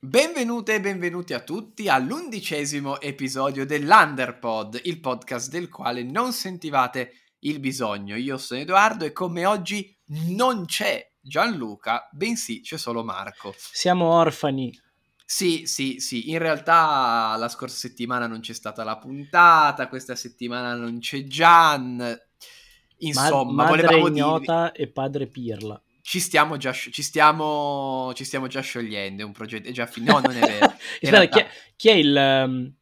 Benvenute e benvenuti a tutti all'undicesimo episodio dell'Underpod, il podcast del quale non sentivate il bisogno. Io sono Edoardo e come oggi non c'è Gianluca, bensì c'è solo Marco. Siamo orfani. Sì, sì, sì, in realtà la scorsa settimana non c'è stata la puntata, questa settimana non c'è Gian. Insomma, Ma- madre volevamo ignota dirvi, e padre pirla. Ci stiamo già, ci stiamo, ci stiamo già sciogliendo, è un progetto, è già finito, no, non è vero. Aspetta, realtà- chi, è, chi è il, um,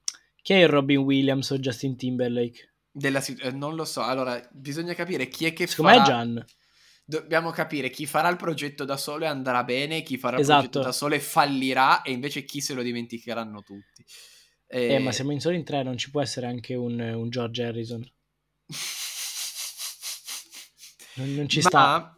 chi è il Robin Williams o Justin Timberlake? della eh, non lo so, allora bisogna capire chi è che Secondo me farà... è Gian. Dobbiamo capire chi farà il progetto da solo e andrà bene, chi farà il Esatto. progetto da solo e fallirà e invece chi se lo dimenticheranno tutti. Eh, ma siamo in solo in tre, non ci può essere anche un, un George Harrison. Non, non ci Ma- sta.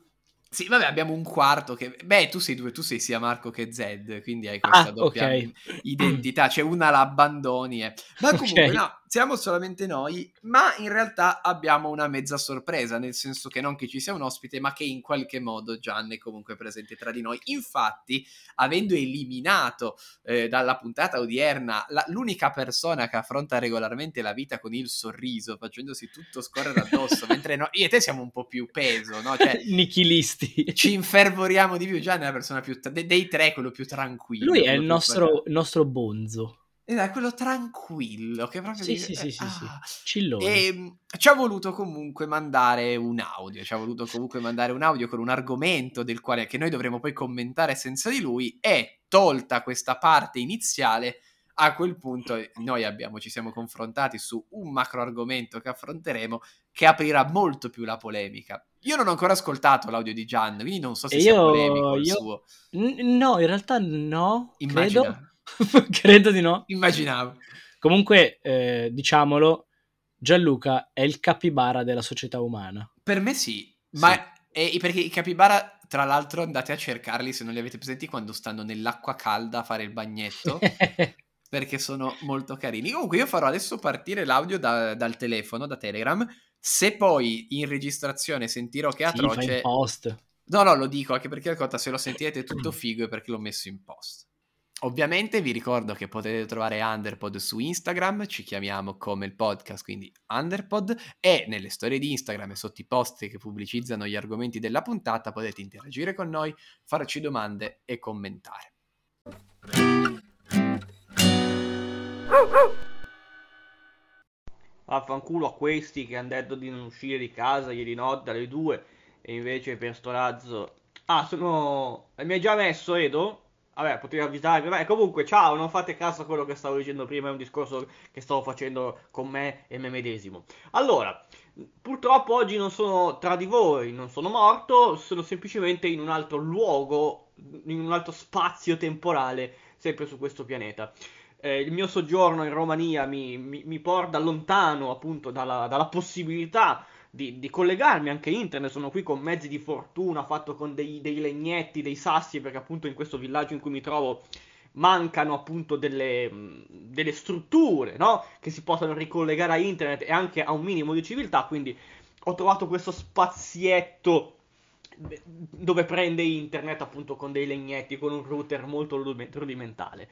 Sì, vabbè, abbiamo un quarto che... Beh, tu sei due, tu sei sia Marco che Zed, quindi hai questa Ah, doppia ok. identità, cioè una la abbandoni. eh. Ma comunque Ok. no, siamo solamente noi, ma in realtà abbiamo una mezza sorpresa, nel senso che non che ci sia un ospite, ma che in qualche modo Gian è comunque presente tra di noi. Infatti, avendo eliminato eh, dalla puntata odierna la- l'unica persona che affronta regolarmente la vita con il sorriso, facendosi tutto scorrere addosso, mentre no- io e te siamo un po' più peso, no? Cioè, Nichilisti. ci infervoriamo di più. Gian è la persona più tra- de- dei tre, quello più tranquillo. Lui è il nostro, il nostro bonzo. Ed è quello tranquillo che proprio Sì, dice, sì, sì, eh, sì, sì. ah. Cillone. E mh, ci ha voluto comunque mandare un audio, ci ha voluto comunque mandare un audio con un argomento del quale che noi dovremo poi commentare senza di lui e tolta questa parte iniziale a quel punto eh, noi abbiamo, ci siamo confrontati su un macro argomento che affronteremo che aprirà molto più la polemica. Io non ho ancora ascoltato l'audio di Gian, quindi non so se E sia io- polemico il io- suo. N- no, in realtà no. Immagina. Credo. credo di no. Immaginavo. Comunque, eh, diciamolo, Gianluca è il capibara della società umana. Per me sì, ma Sì. e- perché i capibara, tra l'altro, andate a cercarli se non li avete presenti quando stanno nell'acqua calda a fare il bagnetto, perché sono molto carini. Comunque io farò adesso partire l'audio da- dal telefono, da Telegram. Se poi in registrazione sentirò che è Sì, fa in atroce... post. No, no, lo dico anche perché se lo sentirete tutto figo è perché l'ho messo in post. Ovviamente vi ricordo che potete trovare Underpod su Instagram, ci chiamiamo come il podcast, quindi Underpod, e nelle storie di Instagram e sotto i post che pubblicizzano gli argomenti della puntata potete interagire con noi, farci domande e commentare. Vaffanculo a questi che hanno detto di non uscire di casa ieri notte alle 2 e invece per sto razzo... Ah, sono... Mi hai già messo, Edo? Vabbè, potevi avvisarmi. Vabbè, comunque, ciao, non fate caso a quello che stavo dicendo prima, è un discorso che stavo facendo con me e me medesimo. Allora, purtroppo oggi non sono tra di voi, non sono morto, sono semplicemente in un altro luogo, in un altro spazio temporale, sempre su questo pianeta eh, il mio soggiorno in Romania mi, mi- mi porta lontano appunto dalla, dalla possibilità di, di collegarmi anche internet. Sono qui con mezzi di fortuna, fatto con dei, dei legnetti, dei sassi, perché appunto in questo villaggio in cui mi trovo mancano appunto delle, delle strutture, no? Che si possano ricollegare a internet e anche a un minimo di civiltà. Quindi ho trovato questo spazietto dove prende internet appunto con dei legnetti, con un router molto rudime- rudimentale.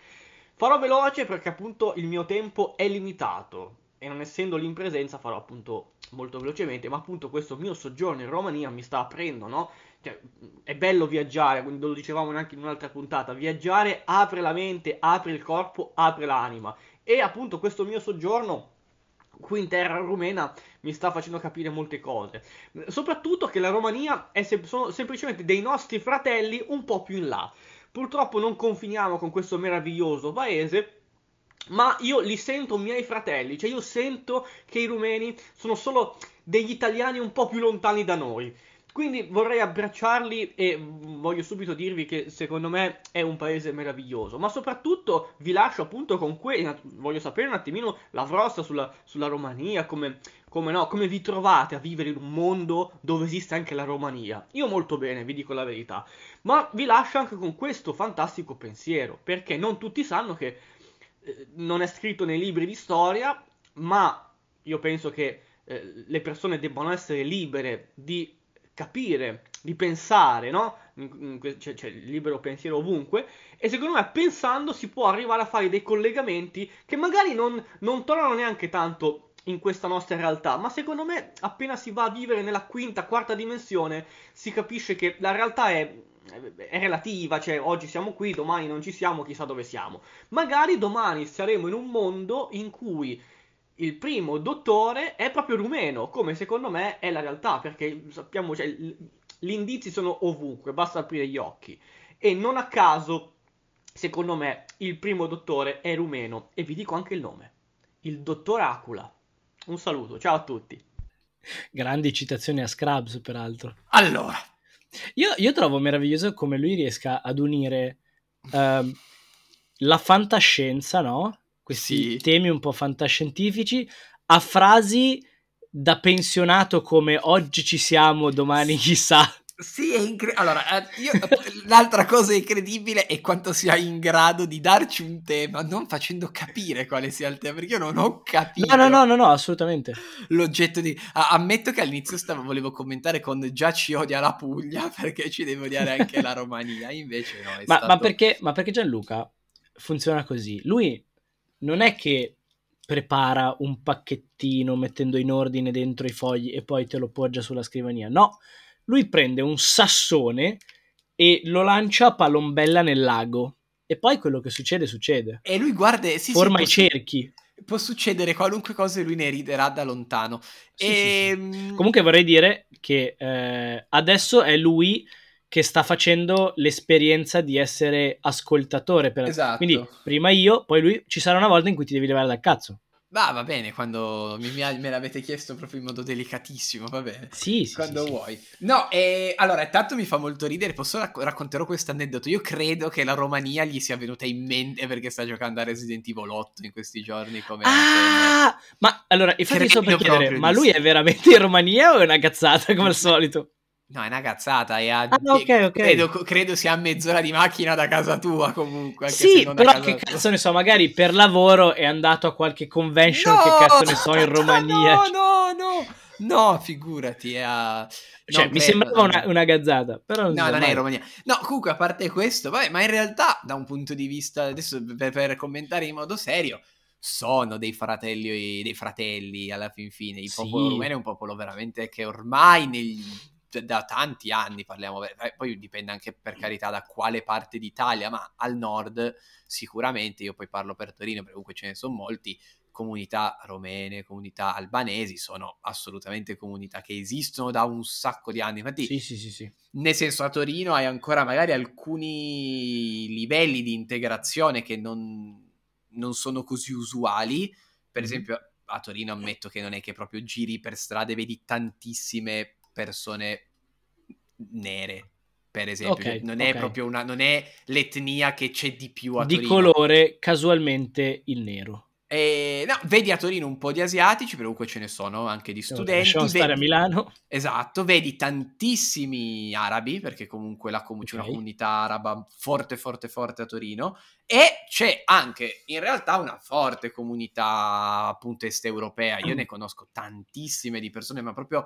Farò veloce perché appunto il mio tempo è limitato e non essendo lì in presenza farò appunto molto velocemente, ma appunto questo mio soggiorno in Romania mi sta aprendo, no? Cioè, è bello viaggiare, lo dicevamo anche in un'altra puntata, viaggiare apre la mente, apre il corpo, apre l'anima e appunto questo mio soggiorno qui in terra rumena mi sta facendo capire molte cose. Soprattutto che la Romania è sem- sono semplicemente dei nostri fratelli un po' più in là. Purtroppo non confiniamo con questo meraviglioso paese, ma io li sento miei fratelli, cioè io sento che i rumeni sono solo degli italiani un po' più lontani da noi. Quindi vorrei abbracciarli e voglio subito dirvi che secondo me è un paese meraviglioso. Ma soprattutto vi lascio appunto con quelli. Voglio sapere un attimino la vostra sulla, sulla Romania, come, come, no, come vi trovate a vivere in un mondo dove esiste anche la Romania. Io molto bene, vi dico la verità. Ma vi lascio anche con questo fantastico pensiero, perché non tutti sanno che eh, non è scritto nei libri di storia, ma io penso che eh, le persone debbano essere libere di capire di pensare, no? C'è, c'è cioè, libero pensiero ovunque. E secondo me, pensando, si può arrivare a fare dei collegamenti che magari non, non tornano neanche tanto in questa nostra realtà, ma secondo me appena si va a vivere nella quinta, quarta dimensione, si capisce che la realtà è, è relativa, cioè oggi siamo qui, domani non ci siamo, chissà dove siamo. Magari domani saremo in un mondo in cui il primo dottore è proprio rumeno, come secondo me è la realtà, perché sappiamo, cioè, gli indizi sono ovunque, basta aprire gli occhi. E non a caso, secondo me, il primo dottore è rumeno, e vi dico anche il nome, il dottor Acula. Un saluto, ciao a tutti. Grandi citazioni a Scrubs, peraltro. Allora, io, io trovo meraviglioso come lui riesca ad unire uh, la fantascienza, no? Questi sì. temi un po' fantascientifici a frasi da pensionato come oggi ci siamo, domani chissà. Sì, è incredibile. Allora, eh, io, l'altra cosa incredibile è quanto sia in grado di darci un tema, non facendo capire quale sia il tema, perché io non ho capito. No, no, no, no, no assolutamente. L'oggetto di... Ah, ammetto che all'inizio stavo, volevo commentare con già ci odia la Puglia, perché ci deve odiare anche la Romania, invece no. Ma, stato... ma, perché, ma perché Gianluca funziona così? Lui non è che prepara un pacchettino mettendo in ordine dentro i fogli e poi te lo poggia sulla scrivania. No, lui prende un sassone e lo lancia a palombella nel lago. E poi quello che succede, succede. E lui guarda, sì, forma sì, i cerchi. Può succedere qualunque cosa e lui ne riderà da lontano. Sì, e... sì, sì. Ehm, Comunque vorrei dire che eh, adesso è lui che sta facendo l'esperienza di essere ascoltatore. Per... Esatto. Quindi prima io, poi lui, ci sarà una volta in cui ti devi levare dal cazzo. Va, va bene, quando mi, me l'avete chiesto proprio in modo delicatissimo, va bene. Sì, sì. Quando sì, vuoi. Sì. No, e allora, intanto mi fa molto ridere, posso rac- racconterò questo aneddoto. Io credo che la Romania gli sia venuta in mente perché sta giocando a Resident Evil 8 in questi giorni. Come ah, ma allora, infatti sto per chiedere, ma lui è veramente in Romania o è una cazzata come al solito? No, è una cazzata. È a... ah, okay, okay. Credo, credo, sia a mezz'ora di macchina da casa tua, comunque. sì, però che tua. cazzo ne so, magari per lavoro è andato a qualche convention, no, che cazzo ne so, in Romania. No, no, no. No, figurati, è a... Cioè, no, mi sembrava una, una, gazzata, però non No, non mai. è in Romania. No, comunque, a parte questo, vabbè, ma in realtà, da un punto di vista, adesso per, per commentare in modo serio, sono dei fratelli, dei fratelli alla fin fine. Il sì. popolo rumeno è un popolo veramente che ormai negli da tanti anni parliamo, eh, poi dipende anche per carità da quale parte d'Italia, ma al nord sicuramente, io poi parlo per Torino, perché comunque ce ne sono molti, comunità romene, comunità albanesi, sono assolutamente comunità che esistono da un sacco di anni. Infatti, sì, sì, sì, sì. nel senso, a Torino hai ancora magari alcuni livelli di integrazione che non, non sono così usuali. Per mm-hmm. esempio, a Torino ammetto che non è che proprio giri per strade, vedi tantissime persone nere, per esempio. Okay, non è okay. proprio una. non è l'etnia che c'è di più a di Torino. Di colore, casualmente il nero. E, no, vedi a Torino un po' di asiatici, però comunque ce ne sono anche di studenti. Lasciamo stare a Milano. Esatto, vedi tantissimi arabi, perché comunque la com- okay. c'è una comunità araba forte, forte, forte a Torino. E c'è anche in realtà una forte comunità appunto est europea. Io ne conosco tantissime di persone, ma proprio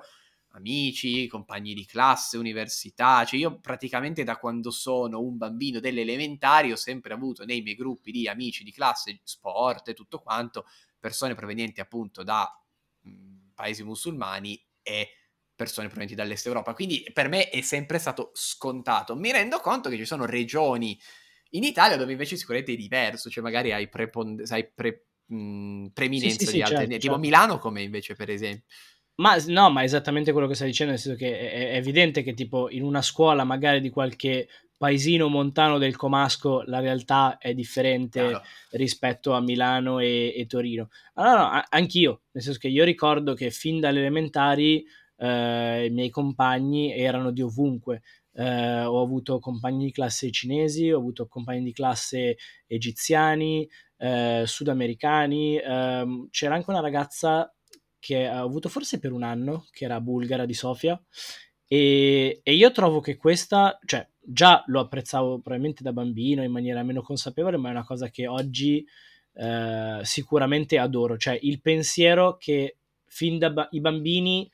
amici, compagni di classe, università, cioè io praticamente da quando sono un bambino delle elementari ho sempre avuto nei miei gruppi di amici di classe, sport e tutto quanto, persone provenienti appunto da mh, paesi musulmani e persone provenienti dall'est Europa. Quindi per me è sempre stato scontato. Mi rendo conto che ci sono regioni in Italia dove invece sicuramente è diverso, cioè magari hai, prepond- hai pre- mh, preminenza sì, sì, di altre, certo, tipo certo. Milano come invece per esempio. Ma no, ma esattamente quello che stai dicendo, nel senso che è, è, evidente che tipo in una scuola magari di qualche paesino montano del Comasco la realtà è differente Chiaro. rispetto a Milano e, e Torino. Allora, no, anch'io, nel senso che io ricordo che fin dalle elementari eh, i miei compagni erano di ovunque. Eh, ho avuto compagni di classe cinesi, ho avuto compagni di classe egiziani, eh, sudamericani, ehm, c'era anche una ragazza che ho avuto forse per un anno, che era bulgara di Sofia, e, e, io trovo che questa, cioè già lo apprezzavo probabilmente da bambino in maniera meno consapevole, ma è una cosa che oggi eh, sicuramente adoro, cioè il pensiero che fin da ba- i bambini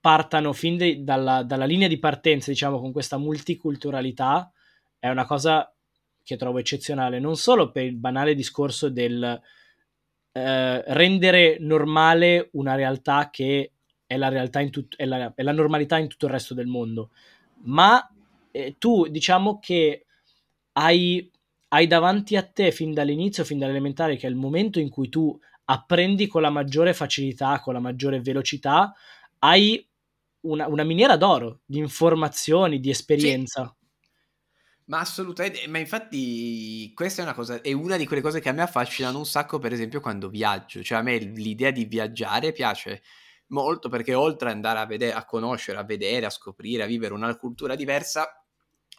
partano fin de, dalla, dalla, linea di partenza, diciamo, con questa multiculturalità, è una cosa che trovo eccezionale, non solo per il banale discorso del eh, rendere normale una realtà che è la realtà in tut- è la, è la normalità in tutto il resto del mondo, ma eh, tu diciamo che hai, hai davanti a te fin dall'inizio, fin dall'elementare, che è il momento in cui tu apprendi con la maggiore facilità, con la maggiore velocità, hai una, una miniera d'oro di informazioni, di esperienza. Ma assolutamente, ma infatti questa è una cosa, è una di quelle cose che a me affascinano un sacco, per esempio, quando viaggio. Cioè a me l'idea di viaggiare piace molto perché oltre ad andare a vedere, a conoscere, a vedere, a scoprire, a vivere una cultura diversa,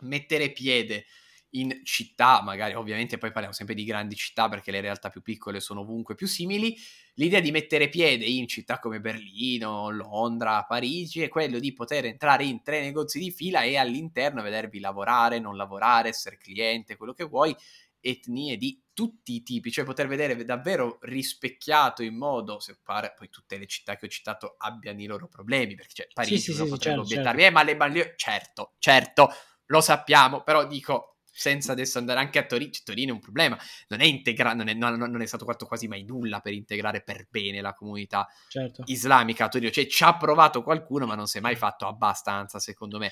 mettere piede in città, magari ovviamente poi parliamo sempre di grandi città perché le realtà più piccole sono ovunque più simili, l'idea di mettere piede in città come Berlino, Londra, Parigi è quello di poter entrare in tre negozi di fila e all'interno vedervi lavorare, non lavorare, essere cliente, quello che vuoi, etnie di tutti i tipi, cioè poter vedere davvero rispecchiato in modo, se pare poi tutte le città che ho citato abbiano i loro problemi, perché cioè, Parigi sì, sì, sì, potrebbe certo, obiettarmi, certo. eh ma le banlieue, certo, certo, lo sappiamo, però dico, senza adesso andare anche a Torino, cioè, Torino è un problema, non è, integra- non, è, non, non è stato fatto quasi mai nulla per integrare per bene la comunità certo. islamica a Torino, cioè ci ha provato qualcuno ma non si è mai fatto abbastanza secondo me,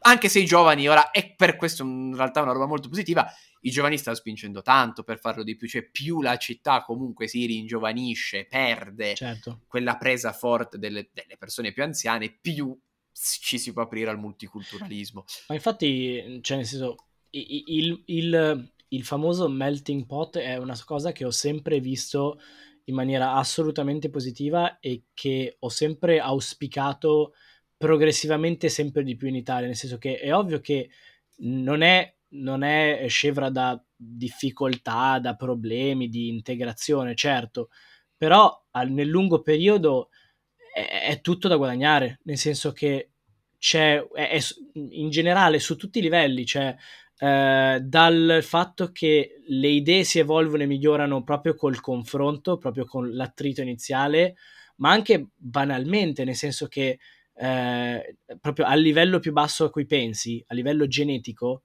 anche se i giovani ora, e per questo in realtà è una roba molto positiva, i giovani stanno spingendo tanto per farlo di più, cioè più la città comunque si ringiovanisce, perde certo. quella presa forte delle, delle persone più anziane, più ci si può aprire al multiculturalismo. Ma infatti, cioè nel senso, il, il, il, famoso melting pot è una cosa che ho sempre visto in maniera assolutamente positiva e che ho sempre auspicato progressivamente sempre di più in Italia, nel senso che è ovvio che non è, non è scevra da difficoltà, da problemi di integrazione, certo, però al, nel lungo periodo è, è, tutto da guadagnare, nel senso che c'è, è, è, in generale su tutti i livelli, cioè eh, dal fatto che le idee si evolvono e migliorano proprio col confronto, proprio con l'attrito iniziale, ma anche banalmente, nel senso che eh, proprio a livello più basso a cui pensi, a livello genetico,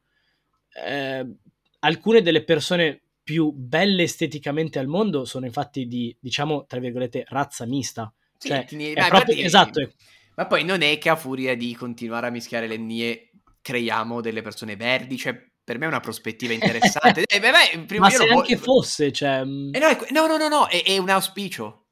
eh, alcune delle persone più belle esteticamente al mondo sono infatti di, diciamo, tra virgolette, razza mista. Sì, cioè, è dai, proprio, esatto. È... Ma poi non è che a furia di continuare a mischiare le etnie creiamo delle persone verdi, cioè per me è una prospettiva interessante. eh, beh, beh, Ma se anche voglio... fosse, cioè... Mm. Eh, no, è... no, no, no, no, è, è un auspicio.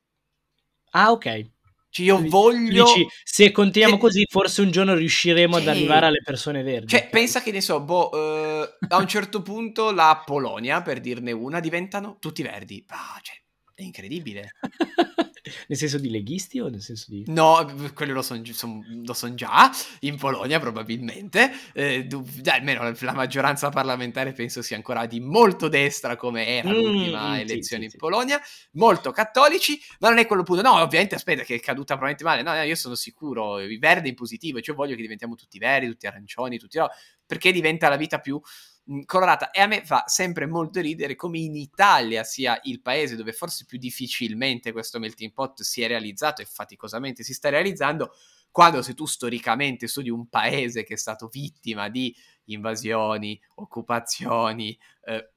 Ah, ok. Cioè, io voglio. Dici, se continuiamo così, forse un giorno riusciremo cioè, ad arrivare alle persone verdi. Cioè, pensa che ne so, boh, eh, a un certo punto la Polonia, per dirne una, diventano tutti verdi. Ah, cioè, è incredibile. nel senso di leghisti o nel senso di... No, quello lo sono son, son già, in Polonia probabilmente, eh, almeno la maggioranza parlamentare penso sia ancora di molto destra come era mm, l'ultima elezione sì, sì, in Polonia, molto cattolici, ma non è quello punto, no, ovviamente aspetta che è caduta probabilmente male, no, no io sono sicuro, il verde in positivo, cioè voglio che diventiamo tutti verdi, tutti arancioni, tutti no, perché diventa la vita più colorata e a me fa sempre molto ridere come in Italia sia il paese dove forse più difficilmente questo melting pot si è realizzato e faticosamente si sta realizzando quando se tu storicamente studi un paese che è stato vittima di invasioni, occupazioni, eh,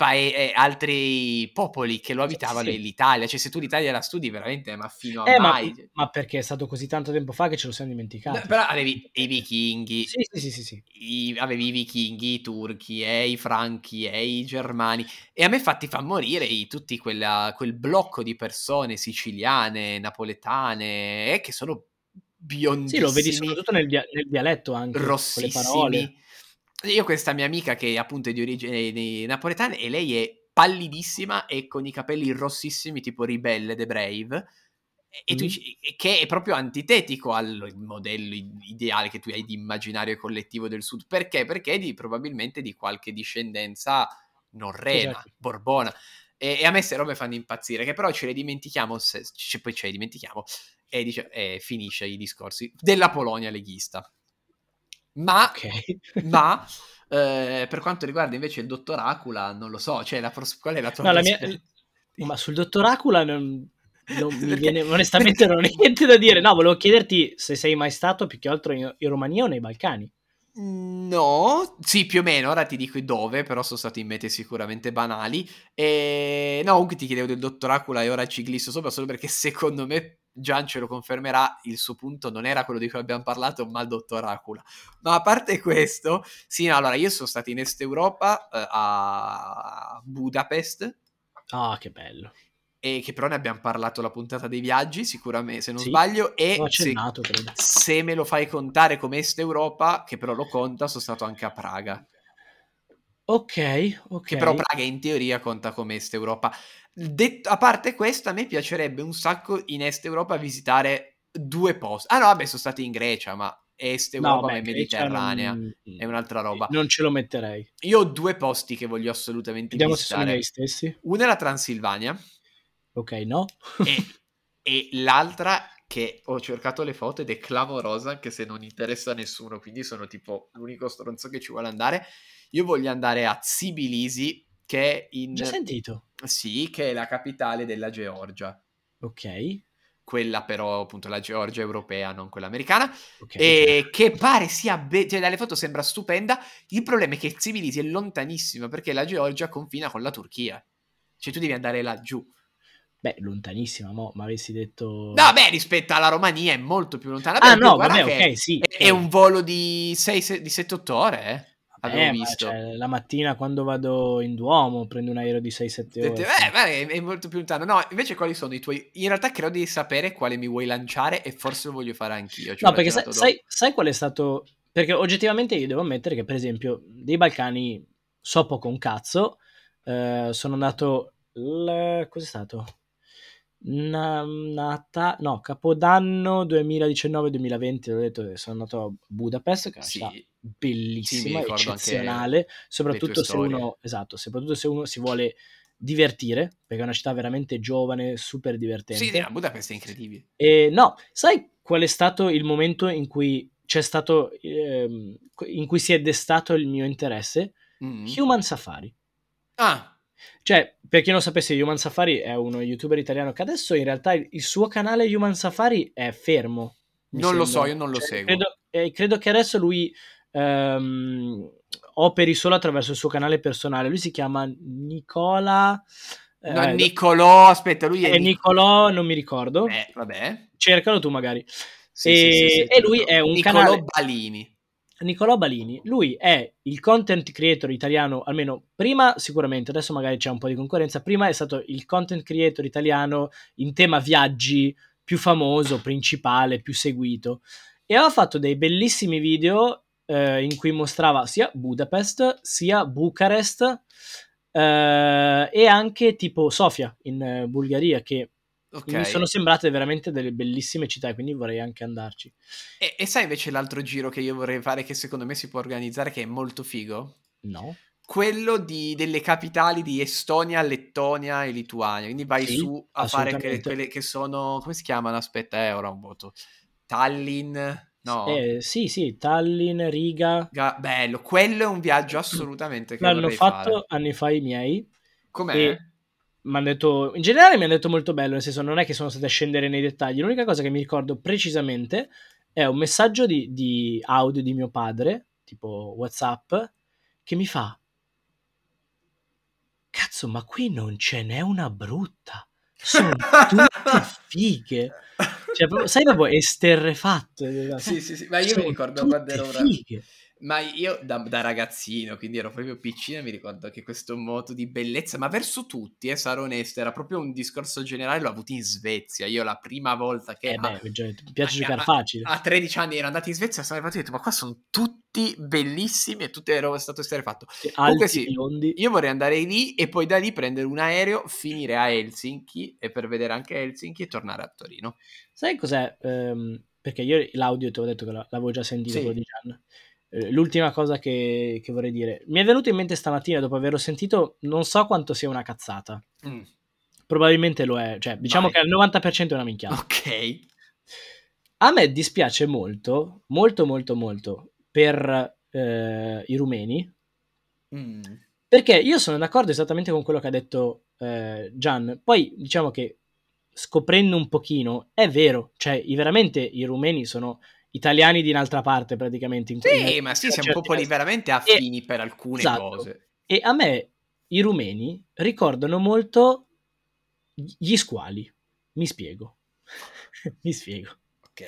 pae- eh, altri popoli che lo abitavano sì. l'Italia. Cioè, se tu l'Italia la studi veramente, ma fino a eh, mai. Ma, ma, perché è stato così tanto tempo fa che ce lo siamo dimenticati. No, però avevi i vichinghi, sì, sì, sì, sì, i, avevi i vichinghi, i turchi, e i franchi, e i germani. E a me infatti fa morire i, tutti quella, quel blocco di persone siciliane, napoletane, eh, che sono biondissimi. Sì, lo vedi soprattutto nel, dia- nel dialetto anche. Rossissimi io ho questa mia amica che appunto è di origine napoletana e lei è pallidissima e con i capelli rossissimi tipo ribelle The Brave. E tu dici, che è proprio antitetico al modello ideale che tu hai di immaginario collettivo del sud. Perché? Perché di, probabilmente di qualche discendenza norrena, esatto. borbona. E, e, a me queste robe fanno impazzire che però ce le dimentichiamo se, ce, poi ce le dimentichiamo e, dice, e finisce i discorsi della Polonia leghista ma, okay. ma eh, per quanto riguarda invece il dottor Acula, non lo so, cioè la pros- qual è la tua no, la mia... Ma sul dottor Acula non... non mi viene, onestamente non ho niente da dire. No, volevo chiederti se sei mai stato più che altro in, in Romania o nei Balcani. No, sì, più o meno, ora ti dico dove, però sono stati in mete sicuramente banali. E no, comunque ti chiedevo del dottor Acula e ora ci glisso sopra solo perché secondo me Gian ce lo confermerà, il suo punto non era quello di cui abbiamo parlato, ma il dottor Acula. Ma a parte questo, sì, no, allora io sono stato in Est Europa eh, a Budapest. Ah, oh, che bello e che però ne abbiamo parlato la puntata dei viaggi, sicuramente, se non sì, sbaglio, e accennato, se, se, me lo fai contare come Est Europa, che però lo conta, sono stato anche a Praga. Ok, ok. Che però Praga in teoria conta come Est Europa. Detto, a parte questo, a me piacerebbe un sacco in Est Europa visitare due posti. Ah no, vabbè, sono stati in Grecia, ma Est Europa no, beh, Mediterranea non... è un'altra roba. Non ce lo metterei. Io ho due posti che voglio assolutamente Vediamo visitare. se sono i miei stessi. Una è la Transilvania Ok, no? e, e l'altra che ho cercato le foto ed è clamorosa anche se non interessa a nessuno, quindi sono tipo l'unico stronzo che ci vuole andare. Io voglio andare a Tbilisi che è in... Già sentito? Sì, che è la capitale della Georgia. Ok. Quella però appunto la Georgia europea, non quella americana. Okay, e che pare sia... Be- cioè dalle foto sembra stupenda. Il problema è che Tbilisi è lontanissima perché la Georgia confina con la Turchia. Cioè tu devi andare laggiù. Beh, lontanissima, mo, ma avessi detto... No, beh, rispetto alla Romania è molto più lontana. Ah, no, vabbè, ok, sì. È, okay. è, un volo di, 6, di 7-8 ore, eh. Avevo visto. Cioè, la mattina quando vado in Duomo prendo un aereo di 6-7 ore. Eh, beh, è molto più lontano. No, invece quali sono i tuoi... In realtà credo di sapere quale mi vuoi lanciare e forse lo voglio fare anch'io. Cioè no, perché sai, sai, sai qual è stato... Perché oggettivamente io devo ammettere che per esempio dei Balcani so poco un cazzo. Eh, sono andato... L... Cos'è stato? Nata, no, Capodanno 2019-2020, ho detto sono andato a Budapest, che è una sì. bellissima, sì, eccezionale, soprattutto se uno, esatto, soprattutto se uno si vuole divertire, perché è una città veramente giovane, super divertente. Sì, Budapest è incredibile. E no, sai qual è stato il momento in cui c'è stato, ehm, in cui si è destato il mio interesse? Mm. Human Safari. Ah, cioè, per chi non sapesse, Human Safari è uno youtuber italiano che adesso in realtà il suo canale Human Safari è fermo. Non lo so, io non lo cioè, seguo. Credo, eh, credo, che adesso lui ehm, operi solo attraverso il suo canale personale. Lui si chiama Nicola... Eh, no, Nicolò, aspetta, lui è... È Nicolò, non mi ricordo. Eh, vabbè. Cercalo tu magari. Sì, e, sì, sì, e lui è un Nicolò canale... Balini. Nicolò Balini, lui è il content creator italiano, almeno prima sicuramente, adesso magari c'è un po' di concorrenza, prima è stato il content creator italiano in tema viaggi più famoso, principale, più seguito. E aveva fatto dei bellissimi video eh, in cui mostrava sia Budapest sia Bucarest eh, e anche tipo Sofia in eh, Bulgaria che Okay. Mi sono sembrate veramente delle bellissime città, quindi vorrei anche andarci. E, e, sai invece l'altro giro che io vorrei fare, che secondo me si può organizzare, che è molto figo? No. Quello di, delle capitali di Estonia, Lettonia e Lituania. Quindi vai sì, su a fare que- quelle che sono. Come si chiamano? Aspetta, eh, ora un voto. Tallinn. No. Eh, sì, sì, Tallinn, Riga. Ga- bello, quello è un viaggio assolutamente che L'hanno fatto fare. anni fa i miei. Com'è? E detto, in generale mi hanno detto molto bello, nel senso non è che sono state a scendere nei dettagli, l'unica cosa che mi ricordo precisamente è un messaggio di, di audio di mio padre, tipo Whatsapp, che mi fa, cazzo ma qui non ce n'è una brutta, sono tutte fighe. Cioè, sai proprio esterrefatto. Sì, sì, sì, ma io mi ricordo quando ero ora... Ma io da, da, ragazzino, quindi ero proprio piccina, mi ricordo che questo moto di bellezza, ma verso tutti, eh, sarò onesto, era proprio un discorso generale, l'ho avuto in Svezia. Io la prima volta che... Eh beh, mi piace a, giocare a, facile. A 13 anni ero andato in Svezia, sono arrivato e ho detto, ma qua sono tutti bellissimi e tutti ero stato esterrefatto. Comunque sì, io vorrei andare lì e poi da lì prendere un aereo, finire a Helsinki e per vedere anche Helsinki e tornare a Torino. Sai cos'è? Um, perché io l'audio ti ho detto che l'avevo già sentito sì. di Gian l'ultima cosa che, che, vorrei dire, mi è venuto in mente stamattina dopo averlo sentito, non so quanto sia una cazzata. Mm. Probabilmente lo è, cioè diciamo Vai. che al 90% è una minchiata. Ok. A me dispiace molto, molto, molto, molto per eh, i rumeni. Mm. Perché io sono d'accordo esattamente con quello che ha detto eh, Gian. Poi diciamo che scoprendo un pochino, è vero, cioè veramente i rumeni sono italiani di un'altra parte praticamente. In sì, in, ma sì, siamo popoli veramente affini e, per alcune esatto. cose. E a me i rumeni ricordano molto gli squali. Mi spiego. Mi spiego. Ok.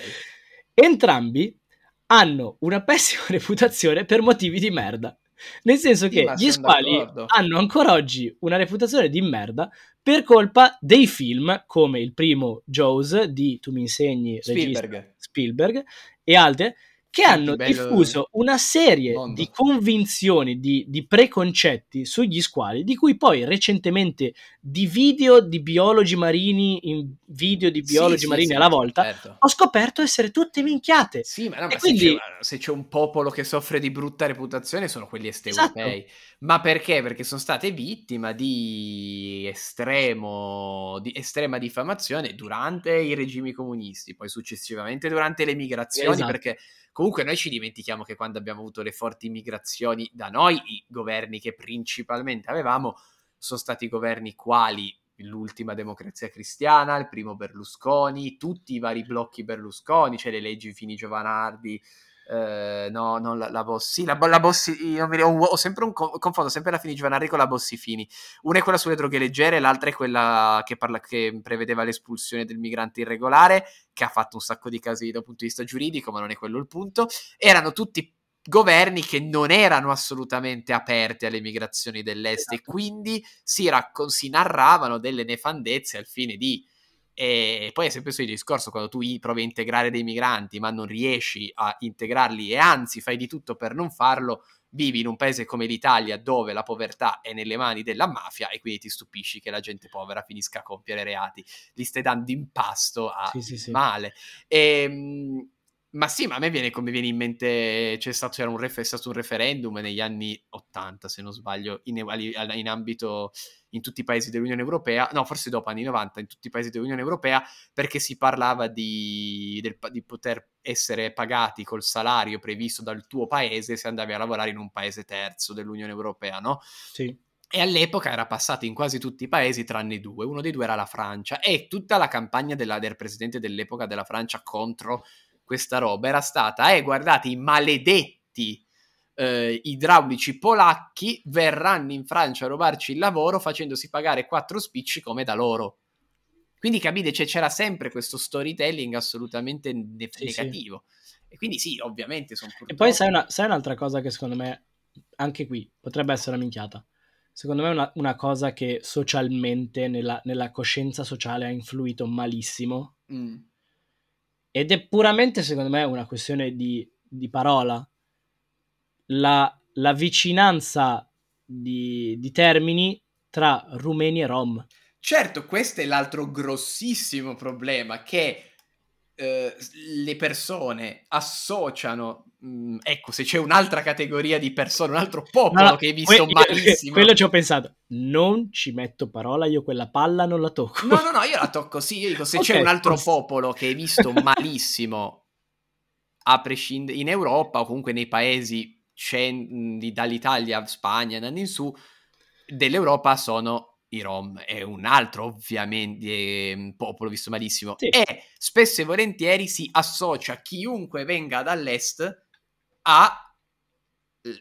Entrambi hanno una pessima reputazione per motivi di merda. Nel senso sì, che gli squali d'accordo. hanno ancora oggi una reputazione di merda per colpa dei film come il primo Jaws di Tu mi insegni Spielberg, Spielberg e altre che hanno diffuso una serie mondo. di convinzioni, di, di, preconcetti sugli squali, di cui poi recentemente di video di biologi marini in video di biologi sì, marini sì, alla volta certo. ho scoperto essere tutte minchiate. Sì, ma, no, ma quindi... se, c'è, se, c'è, un popolo che soffre di brutta reputazione sono quelli est-europei. Esatto. Ma perché? Perché sono state vittime di estremo, di estrema diffamazione durante i regimi comunisti, poi successivamente durante le migrazioni, esatto. perché Comunque noi ci dimentichiamo che quando abbiamo avuto le forti migrazioni da noi, i governi che principalmente avevamo sono stati governi quali? L'ultima democrazia cristiana, il primo Berlusconi, tutti i vari blocchi Berlusconi, cioè le leggi Fini Giovanardi, eh, no, non la, la Bossi, la, la Bossi, io mi, ho, ho, sempre un confondo sempre la Fini Giovanardi con la Bossi Fini. Una è quella sulle droghe leggere, l'altra è quella che, parla, che prevedeva l'espulsione del migrante irregolare, che ha fatto un sacco di casi dal punto di vista giuridico, ma non è quello il punto. Erano tutti governi che non erano assolutamente aperti alle migrazioni dell'est esatto. e quindi si, raccon- si narravano delle nefandezze al fine di e poi è sempre il discorso quando tu provi a integrare dei migranti ma non riesci a integrarli e anzi fai di tutto per non farlo, vivi in un paese come l'Italia dove la povertà è nelle mani della mafia e quindi ti stupisci che la gente povera finisca a compiere reati, li stai dando in pasto a sì, sì, sì. male. E, ehm, ma sì, ma a me viene come viene in mente, c'è stato, c'era un, ref, stato un referendum negli anni 80, se non sbaglio, in, in, ambito, in tutti i paesi dell'Unione Europea, no, forse dopo anni 90, in tutti i paesi dell'Unione Europea, perché si parlava di, del, di poter essere pagati col salario previsto dal tuo paese se andavi a lavorare in un paese terzo dell'Unione Europea, no? Sì. E all'epoca era passato in quasi tutti i paesi tranne due, uno dei due era la Francia e tutta la campagna della, del presidente dell'epoca della Francia contro questa roba era stata, eh guardate i maledetti eh, idraulici polacchi verranno in Francia a rubarci il lavoro facendosi pagare quattro spicci come da loro. Quindi capite, cioè, c'era sempre questo storytelling assolutamente ne- sì, negativo. Sì. E quindi sì, ovviamente sono purtroppo... E poi sai, una, sai, un'altra cosa che secondo me, anche qui, potrebbe essere una minchiata. Secondo me è una, una cosa che socialmente, nella, nella, coscienza sociale, ha influito malissimo. Mm ed è puramente, secondo me, una questione di, di parola. La, la vicinanza di, di, termini tra rumeni e rom. Certo, questo è l'altro grossissimo problema, che eh, le persone associano Mm, ecco, se c'è un'altra categoria di persone, un altro popolo no, che hai visto que- malissimo. Quello ci ho pensato. Non ci metto parola, io quella palla non la tocco. No, no, no, io la tocco sì. Io dico, se okay, c'è un altro posso... popolo che hai visto malissimo, a prescindere in Europa o comunque nei paesi cen- dall'Italia, Spagna, andando in su, dell'Europa sono i Rom è un altro ovviamente eh, popolo visto malissimo sì. e spesso e volentieri si associa chiunque venga dall'est a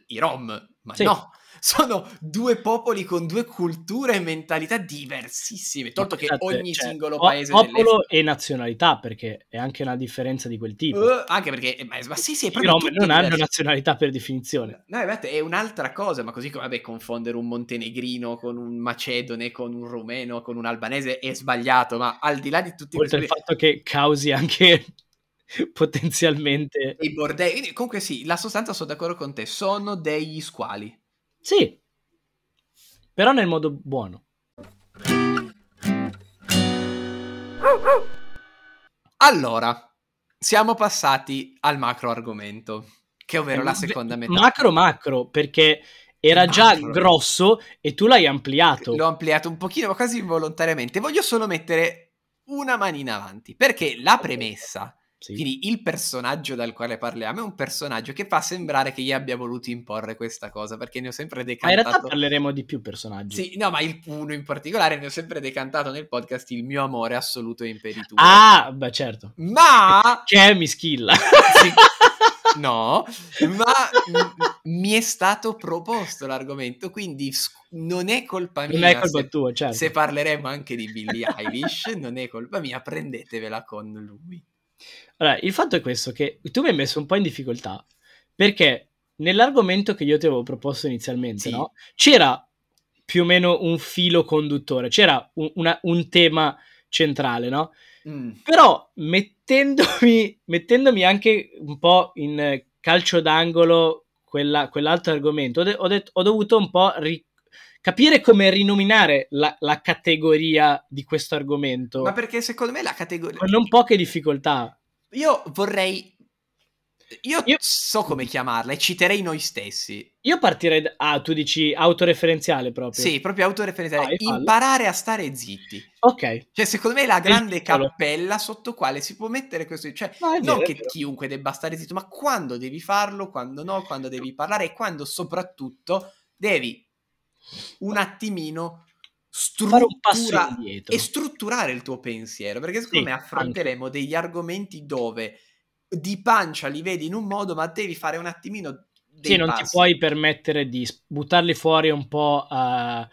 i Rom, ma sì. no, sono due popoli con due culture e mentalità diversissime, tolto che esatto, ogni cioè, singolo paese popolo e nazionalità, perché è anche una differenza di quel tipo. Uh, anche perché eh, ma, ma sì, sì, è proprio I Rom non hanno nazionalità per definizione. No, è, è un'altra cosa, ma così come vabbè, confondere un montenegrino con un macedone, con un rumeno, con un albanese è sbagliato, ma al di là di tutti Oltre questi... il fatto che causi anche potenzialmente i bordelli. Comunque sì, la sostanza sono d'accordo con te, sono degli squali. Sì. Però nel modo buono. Allora, siamo passati al macro argomento, che ovvero eh, la seconda metà. Macro macro, perché era macro. già grosso e tu l'hai ampliato. L'ho ampliato un pochino, ma quasi involontariamente. Voglio solo mettere una manina avanti, perché la premessa Sì. Quindi il personaggio dal quale parliamo è un personaggio che fa sembrare che gli abbia voluto imporre questa cosa, perché ne ho sempre decantato... Ma in realtà parleremo di più personaggi. Sì, no, ma il, uno in particolare ne ho sempre decantato nel podcast il mio amore assoluto e imperitura. Ah, beh certo. Ma... Che è Mischilla. Sì. No, ma mi è stato proposto l'argomento, quindi non è colpa mia. Non è colpa se, tua, certo. Se parleremo anche di Billie Eilish, non è colpa mia, prendetevela con lui. Allora, il fatto è questo, che tu mi hai messo un po' in difficoltà, perché nell'argomento che io ti avevo proposto inizialmente, sì. no? C'era più o meno un filo conduttore, c'era un, una, un tema centrale, no? Mm. Però mettendomi, mettendomi, anche un po' in calcio d'angolo quella, quell'altro argomento, ho, de- ho, de- ho, dovuto un po' ri- capire come rinominare la, la, categoria di questo argomento. Ma perché secondo me la categoria... Con non poche difficoltà. Io vorrei io, io, so come chiamarla e citerei noi stessi. Io partirei da... Ah, tu dici autoreferenziale proprio. Sì, proprio autoreferenziale. Ah, Imparare a stare zitti. Ok. Cioè, secondo me è la grande è cappella sotto quale si può mettere questo... Cioè, no, non vero, che chiunque debba stare zitto, ma quando devi farlo, quando no, quando devi parlare e quando soprattutto devi un attimino struttura... e strutturare il tuo pensiero. Perché secondo sì, me affronteremo anche. degli argomenti dove di pancia li vedi in un modo, ma devi fare un attimino dei Sì, non passi. ti puoi permettere di buttarli fuori un po' uh,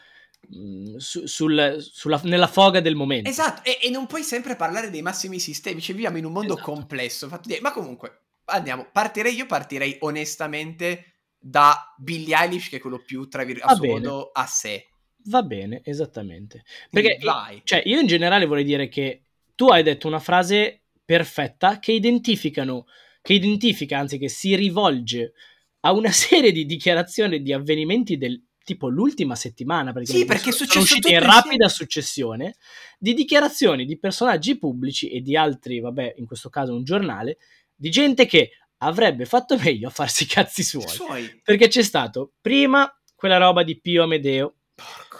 su, sul, sulla, nella foga del momento. Esatto, e, e, non puoi sempre parlare dei massimi sistemi, ci viviamo in un mondo esatto. complesso. Di... Ma comunque, andiamo, partirei, io partirei onestamente da Billie Eilish, che è quello più, tra virgolette, a sé. Va bene, esattamente. Perché, Vai. Cioè, io in generale vorrei dire che tu hai detto una frase perfetta che identificano, che identifica, anzi che si rivolge a una serie di dichiarazioni di avvenimenti del tipo l'ultima settimana, perché, sì, perché sono, sono usciti in rapida successione, di dichiarazioni di personaggi pubblici e di altri, vabbè, in questo caso un giornale, di gente che avrebbe fatto meglio a farsi i cazzi suoi. suoi. Perché c'è stato prima quella roba di Pio Amedeo, Porco.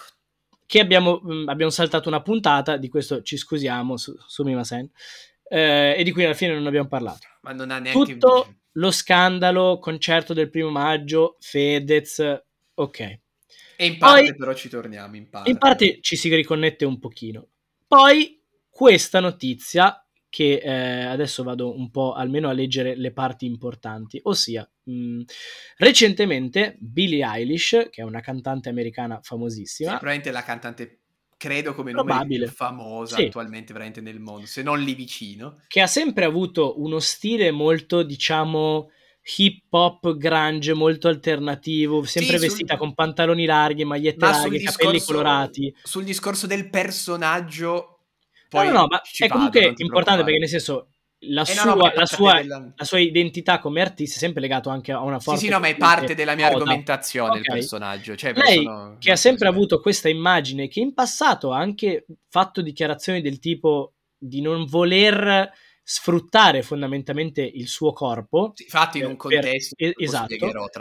che abbiamo, mh, mm, abbiamo saltato una puntata, di questo ci scusiamo su, su Mimasen, eh, e di cui alla fine non abbiamo parlato. Ma non ha neanche Tutto lo scandalo, concerto del primo maggio, Fedez, ok. E in parte Poi, però ci torniamo, in parte. In parte ci si riconnette un pochino. Poi questa notizia che eh, adesso vado un po' almeno a leggere le parti importanti, ossia mh, mm, recentemente Billie Eilish, che è una cantante americana famosissima, sì, probabilmente la cantante credo come Probabile. più famosa sì. attualmente veramente nel mondo, se non lì vicino. Che ha sempre avuto uno stile molto, diciamo, hip hop grunge, molto alternativo, sempre sì, vestita sul... con pantaloni larghi, magliette ma larghe, discorso, capelli colorati. Sul discorso del personaggio poi no, no, no ma è comunque importante perché nel senso la, eh sua, no, no, la, sua, della... la, sua, identità come artista è sempre legata anche a una forte... Sì, sì, no, ma è parte della mia moda. argomentazione okay. il personaggio. Cioè, Lei, sono... che ha sempre avuto questa immagine, che in passato ha anche fatto dichiarazioni del tipo di non voler sfruttare fondamentalmente il suo corpo. Sì, infatti in un contesto... Per, esatto,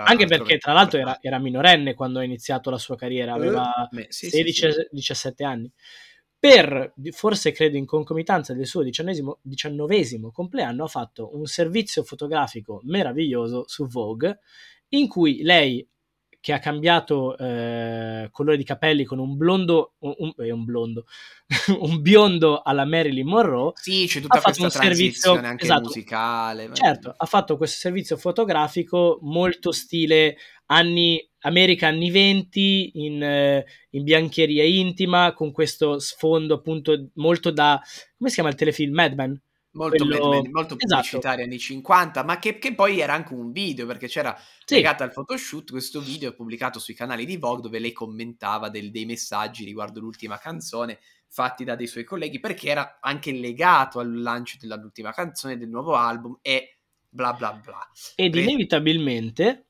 anche perché tra l'altro era, era, minorenne quando ha iniziato la sua carriera, aveva uh, sì, 16-17 anni per, forse credo in concomitanza del suo diciannovesimo compleanno, ha fatto un servizio fotografico meraviglioso su Vogue in cui lei che ha cambiato eh, colore di capelli con un blondo, un, un, eh, un blondo, un biondo alla Marilyn Monroe. Sì, c'è tutta questa transizione anche esatto, musicale. Certo, ha fatto questo servizio fotografico molto stile anni America anni 20 in, eh, in, biancheria intima con questo sfondo appunto molto da come si chiama il telefilm Mad Men molto, Quello... Men, molto pubblicitario esatto. anni 50 ma che, che, poi era anche un video perché c'era sì. legato al photoshoot questo video pubblicato sui canali di Vogue dove lei commentava del, dei messaggi riguardo l'ultima canzone fatti da dei suoi colleghi perché era anche legato al lancio dell'ultima canzone del nuovo album e bla bla bla ed Pre- inevitabilmente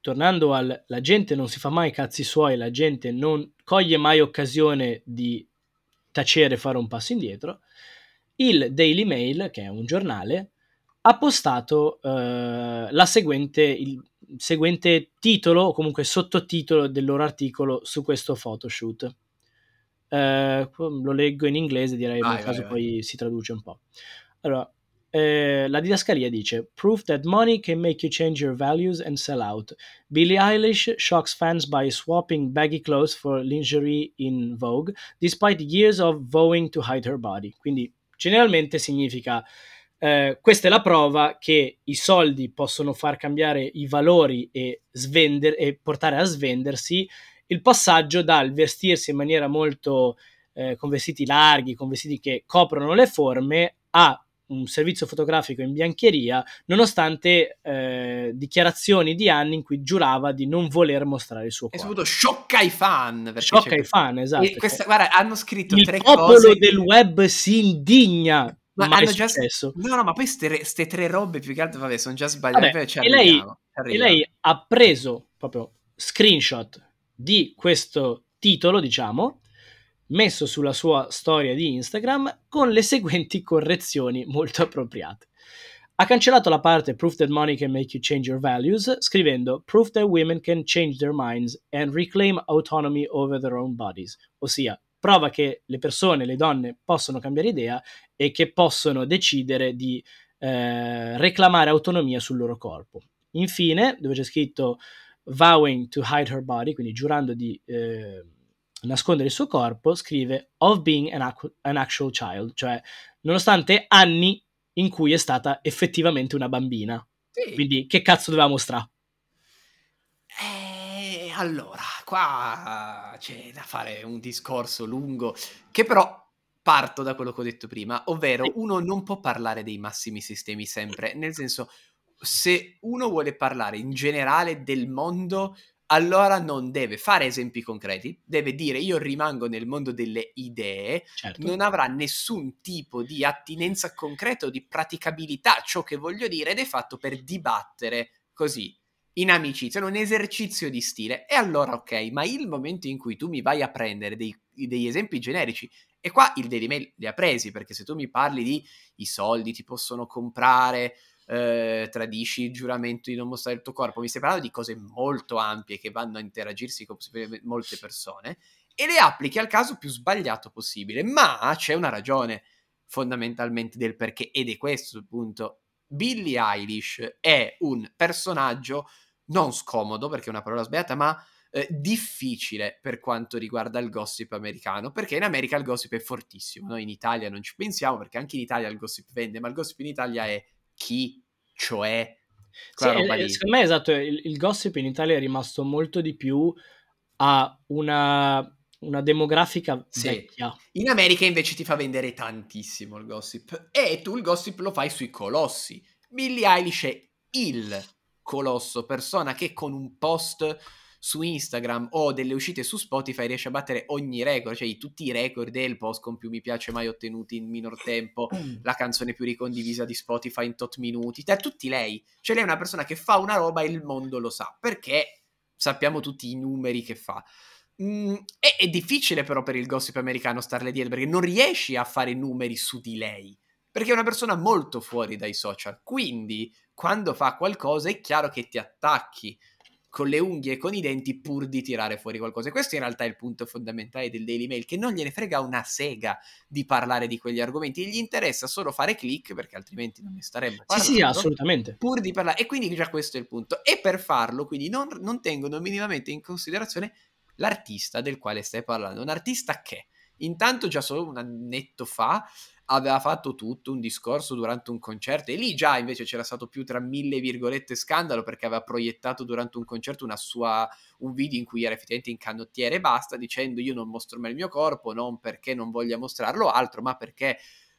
tornando al la gente non si fa mai cazzi suoi, la gente non coglie mai occasione di tacere e fare un passo indietro, il Daily Mail, che è un giornale, ha postato eh, la seguente, il seguente titolo o comunque sottotitolo del loro articolo su questo photoshoot. Eh, lo leggo in inglese, direi, vai, nel caso vai, poi vai. si traduce un po'. Allora, eh, la didascalia dice Proof that money can make you change your values and sell out. Billie Eilish shocks fans by swapping baggy clothes for lingerie in Vogue, despite years of vowing to hide her body. Quindi generalmente significa eh, questa è la prova che i soldi possono far cambiare i valori e, svender- e portare a svendersi. Il passaggio dal vestirsi in maniera molto eh, con vestiti larghi, con vestiti che coprono le forme, a un servizio fotografico in biancheria, nonostante eh, dichiarazioni di anni in cui giurava di non voler mostrare il suo corpo. E soprattutto sciocca i fan. Sciocca i fan, esatto. Questa, guarda, hanno scritto il tre popolo cose... del web si indigna. Ma hanno successo. Già... No, no, ma poi queste tre robe più che altro, vabbè, sono già sbagliate. Vabbè, e, lei, e lei ha preso proprio screenshot di questo titolo, diciamo, messo sulla sua storia di Instagram con le seguenti correzioni molto appropriate. Ha cancellato la parte Proof that money can make you change your values, scrivendo Proof that women can change their minds and reclaim autonomy over their own bodies, ossia prova che le persone, le donne, possono cambiare idea e che possono decidere di eh, reclamare autonomia sul loro corpo. Infine, dove c'è scritto vowing to hide her body, quindi giurando di eh, nascondere il suo corpo, scrive of being an, ac- an actual child, cioè nonostante anni in cui è stata effettivamente una bambina. Sì. Quindi che cazzo doveva mostrare? Eh, allora, qua c'è da fare un discorso lungo, che però parto da quello che ho detto prima, ovvero uno non può parlare dei massimi sistemi sempre, nel senso se uno vuole parlare in generale del mondo, allora non deve fare esempi concreti, deve dire io rimango nel mondo delle idee, certo. non avrà nessun tipo di attinenza concreta o di praticabilità ciò che voglio dire ed è fatto per dibattere così in amicizia, è un esercizio di stile. E allora ok, ma il momento in cui tu mi vai a prendere dei, degli esempi generici, e qua il Daily Mail li ha presi, perché se tu mi parli di i soldi ti possono comprare, eh, tradisci il giuramento di non mostrare il tuo corpo, mi stai parlando di cose molto ampie che vanno a interagirsi con molte persone e le applichi al caso più sbagliato possibile, ma c'è una ragione fondamentalmente del perché ed è questo il punto. Billie Eilish è un personaggio non scomodo perché è una parola sbagliata, ma eh, difficile per quanto riguarda il gossip americano, perché in America il gossip è fortissimo, noi in Italia non ci pensiamo perché anche in Italia il gossip vende, ma il gossip in Italia è chi, cioè... Sì, eh, secondo me esatto, il, il, gossip in Italia è rimasto molto di più a una, una demografica sì. vecchia. In America invece ti fa vendere tantissimo il gossip e tu il gossip lo fai sui colossi. Billie Eilish è il colosso, persona che con un post su Instagram o delle uscite su Spotify riesce a battere ogni record, cioè tutti i record del post con più mi piace mai ottenuti in minor tempo, mm. la canzone più ricondivisa di Spotify in tot minuti, cioè tutti lei. Cioè lei è una persona che fa una roba e il mondo lo sa, perché sappiamo tutti i numeri che fa. Mm, è, è, difficile però per il gossip americano starle dietro perché non riesci a fare numeri su di lei perché è una persona molto fuori dai social quindi quando fa qualcosa è chiaro che ti attacchi con le unghie e con i denti pur di tirare fuori qualcosa. E questo in realtà è il punto fondamentale del Daily Mail, che non gliene frega una sega di parlare di quegli argomenti, gli interessa solo fare click, perché altrimenti non ne staremmo parlando. Sì, sì, assolutamente. Pur di parlare. E quindi già questo è il punto. E per farlo, quindi non, non tengono minimamente in considerazione l'artista del quale stai parlando. Un artista che, intanto già solo un annetto fa, aveva fatto tutto un discorso durante un concerto e lì già invece c'era stato più tra mille virgolette scandalo perché aveva proiettato durante un concerto una sua, un video in cui era effettivamente in canottiere e basta dicendo io non mostro mai il mio corpo non perché non voglia mostrarlo altro ma perché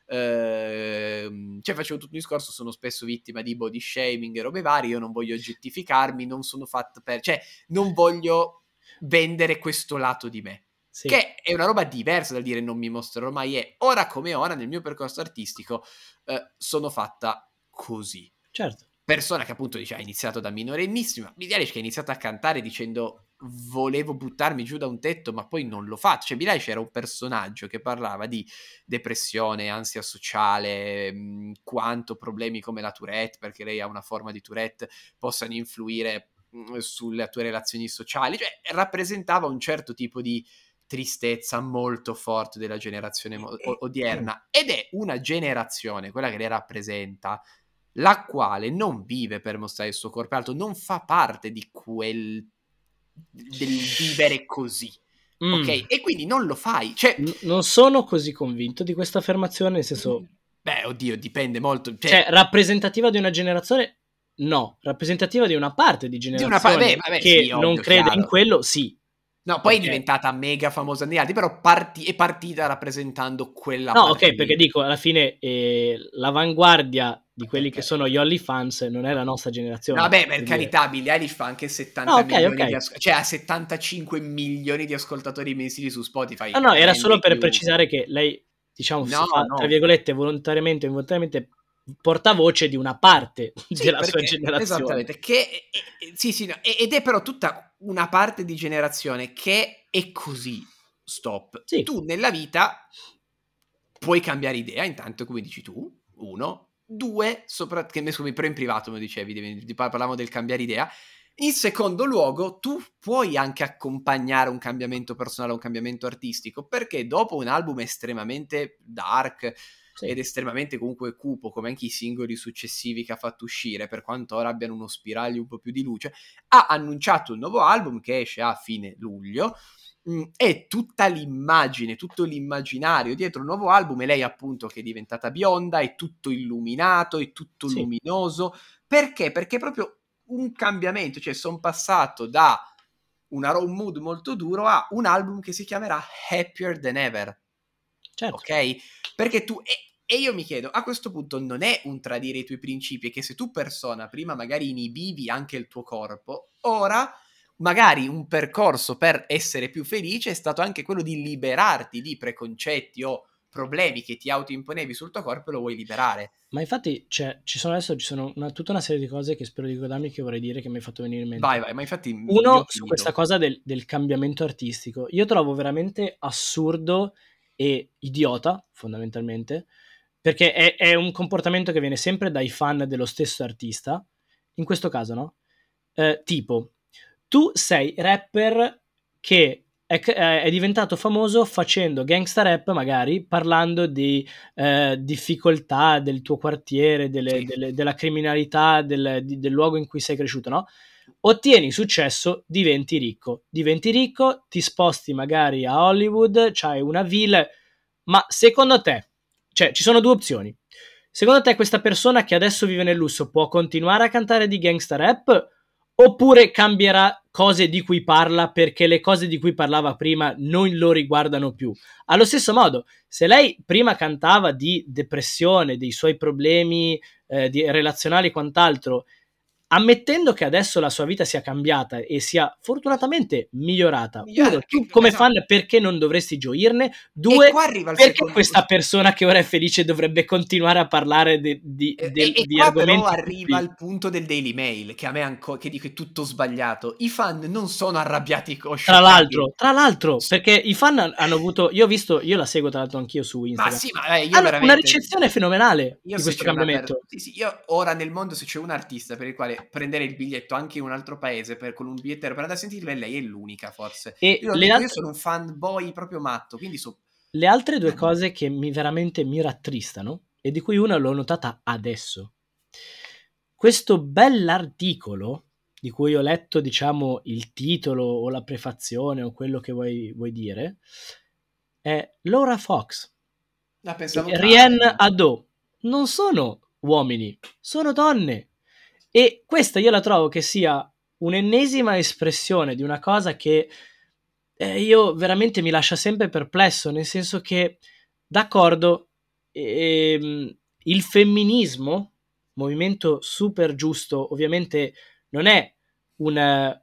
Uh, cioè facevo tutto un discorso, sono spesso vittima di body shaming e robe varie, io non voglio oggettificarmi, non sono fatto per... cioè non voglio vendere questo lato di me. Sì. Che è una roba diversa dal dire non mi mostrerò mai, è ora come ora nel mio percorso artistico eh, sono fatta così. Certo. Persona che appunto dice ha iniziato da minorenissima, Billie che ha iniziato a cantare dicendo volevo buttarmi giù da un tetto ma poi non l'ho fatto, cioè Billie era un personaggio che parlava di depressione, ansia sociale, mh, quanto problemi come la Tourette, perché lei ha una forma di Tourette, possano influire mh, sulle tue relazioni sociali, cioè rappresentava un certo tipo di tristezza molto forte della generazione mo- odierna ed è una generazione, quella che le rappresenta, la quale non vive per mostrare il suo corpo alto, non fa parte di quel del vivere così. Mm. Ok, e quindi non lo fai. Cioè, N- non sono così convinto di questa affermazione, nel senso. Beh, oddio, dipende molto. Cioè, cioè rappresentativa di una generazione? No, rappresentativa di una parte di generazione di pa- beh, vabbè, che sì, non crede chiaro. in quello, sì. No, poi okay. è diventata mega famosa negli altri, però parti- è partita rappresentando quella No, ok, perché dico, alla fine eh, l'avanguardia di quelli okay. che sono gli Holly fans non è la nostra generazione. Vabbè, per carità, Billie Eilish fa anche 70 no, okay, milioni di ascoltatori, cioè ha 75 milioni di ascoltatori mensili su Spotify. No, no, era solo per più. precisare che lei, diciamo, no, fa, no. tra virgolette, volontariamente o involontariamente portavoce di una parte sì, della perché, sua generazione. Esattamente, che, sì, sì, no, ed è però tutta una parte di generazione che è così, stop. Sì. Tu nella vita puoi cambiare idea, intanto come dici tu, uno, Due, sopra, che ne scusami, però in privato mi dicevi, parlavamo del cambiare idea. In secondo luogo, tu puoi anche accompagnare un cambiamento personale, un cambiamento artistico, perché dopo un album estremamente dark sì. ed estremamente comunque cupo, come anche i singoli successivi che ha fatto uscire, per quanto ora abbiano uno spiraglio un po' più di luce, ha annunciato un nuovo album che esce a fine luglio, mh, è tutta l'immagine, tutto l'immaginario dietro il nuovo album e lei appunto che è diventata bionda, è tutto illuminato, è tutto sì. luminoso. Perché? Perché è proprio un cambiamento, cioè sono passato da una, un mood molto duro a un album che si chiamerà Happier Than Ever. Certo. Ok? Perché tu... E, e io mi chiedo, a questo punto non è un tradire i tuoi principi, che se tu persona prima magari inibivi anche il tuo corpo, ora magari un percorso per essere più felice è stato anche quello di liberarti di preconcetti o problemi che ti autoimponevi sul tuo corpo e lo vuoi liberare. Ma infatti cioè, ci sono adesso ci sono una, tutta una serie di cose che spero di ricordarmi che vorrei dire che mi hai fatto venire in mente. Vai, vai, ma infatti... Uno, su questa cosa del, del cambiamento artistico. Io trovo veramente assurdo e idiota, fondamentalmente, perché è, è un comportamento che viene sempre dai fan dello stesso artista, in questo caso no? Eh, tipo, tu sei rapper che è, è, diventato famoso facendo gangsta rap, magari parlando di eh, difficoltà del tuo quartiere, delle, sì. delle, della criminalità, del, di, del, luogo in cui sei cresciuto, no? Ottieni successo, diventi ricco. Diventi ricco, ti sposti magari a Hollywood, c'hai una villa, ma secondo te, cioè ci sono due opzioni. Secondo te questa persona che adesso vive nel lusso può continuare a cantare di gangsta rap oppure cambierà cose di cui parla perché le cose di cui parlava prima non lo riguardano più. Allo stesso modo, se lei prima cantava di depressione, dei suoi problemi eh, di, relazionali e quant'altro, ammettendo che adesso la sua vita sia cambiata e sia fortunatamente migliorata, Migliore, uno, tu come esatto. fan perché non dovresti gioirne? Due, perché secondo... questa persona che ora è felice dovrebbe continuare a parlare de, di, e, de, e, di e argomenti? però arriva al punto del Daily Mail, che a me ancora, che dico è tutto sbagliato. I fan non sono arrabbiati con Tra l'altro, tra l'altro, perché i fan hanno avuto, io ho visto, io la seguo tra l'altro anch'io su Instagram. Ma sì, ma eh, io veramente... una ricezione fenomenale io di questo cambiamento. Per... Sì, sì, io ora nel mondo se c'è un artista per il quale prendere il biglietto anche in un altro paese per, con un biglietto per andare a sentirla e lei è l'unica forse. E io, dico, altre... io sono un fanboy proprio matto, quindi so... Le altre due cose che mi veramente mi rattristano e di cui una l'ho notata adesso. Questo bell'articolo di cui ho letto, diciamo, il titolo o la prefazione o quello che vuoi, vuoi dire, è Laura Fox. Ah, e Rihanna Ado. Non sono uomini, sono donne. E questa io la trovo che sia un'ennesima espressione di una cosa che eh, io veramente mi lascia sempre perplesso, nel senso che, d'accordo, ehm, il femminismo, movimento super giusto, ovviamente non è, una,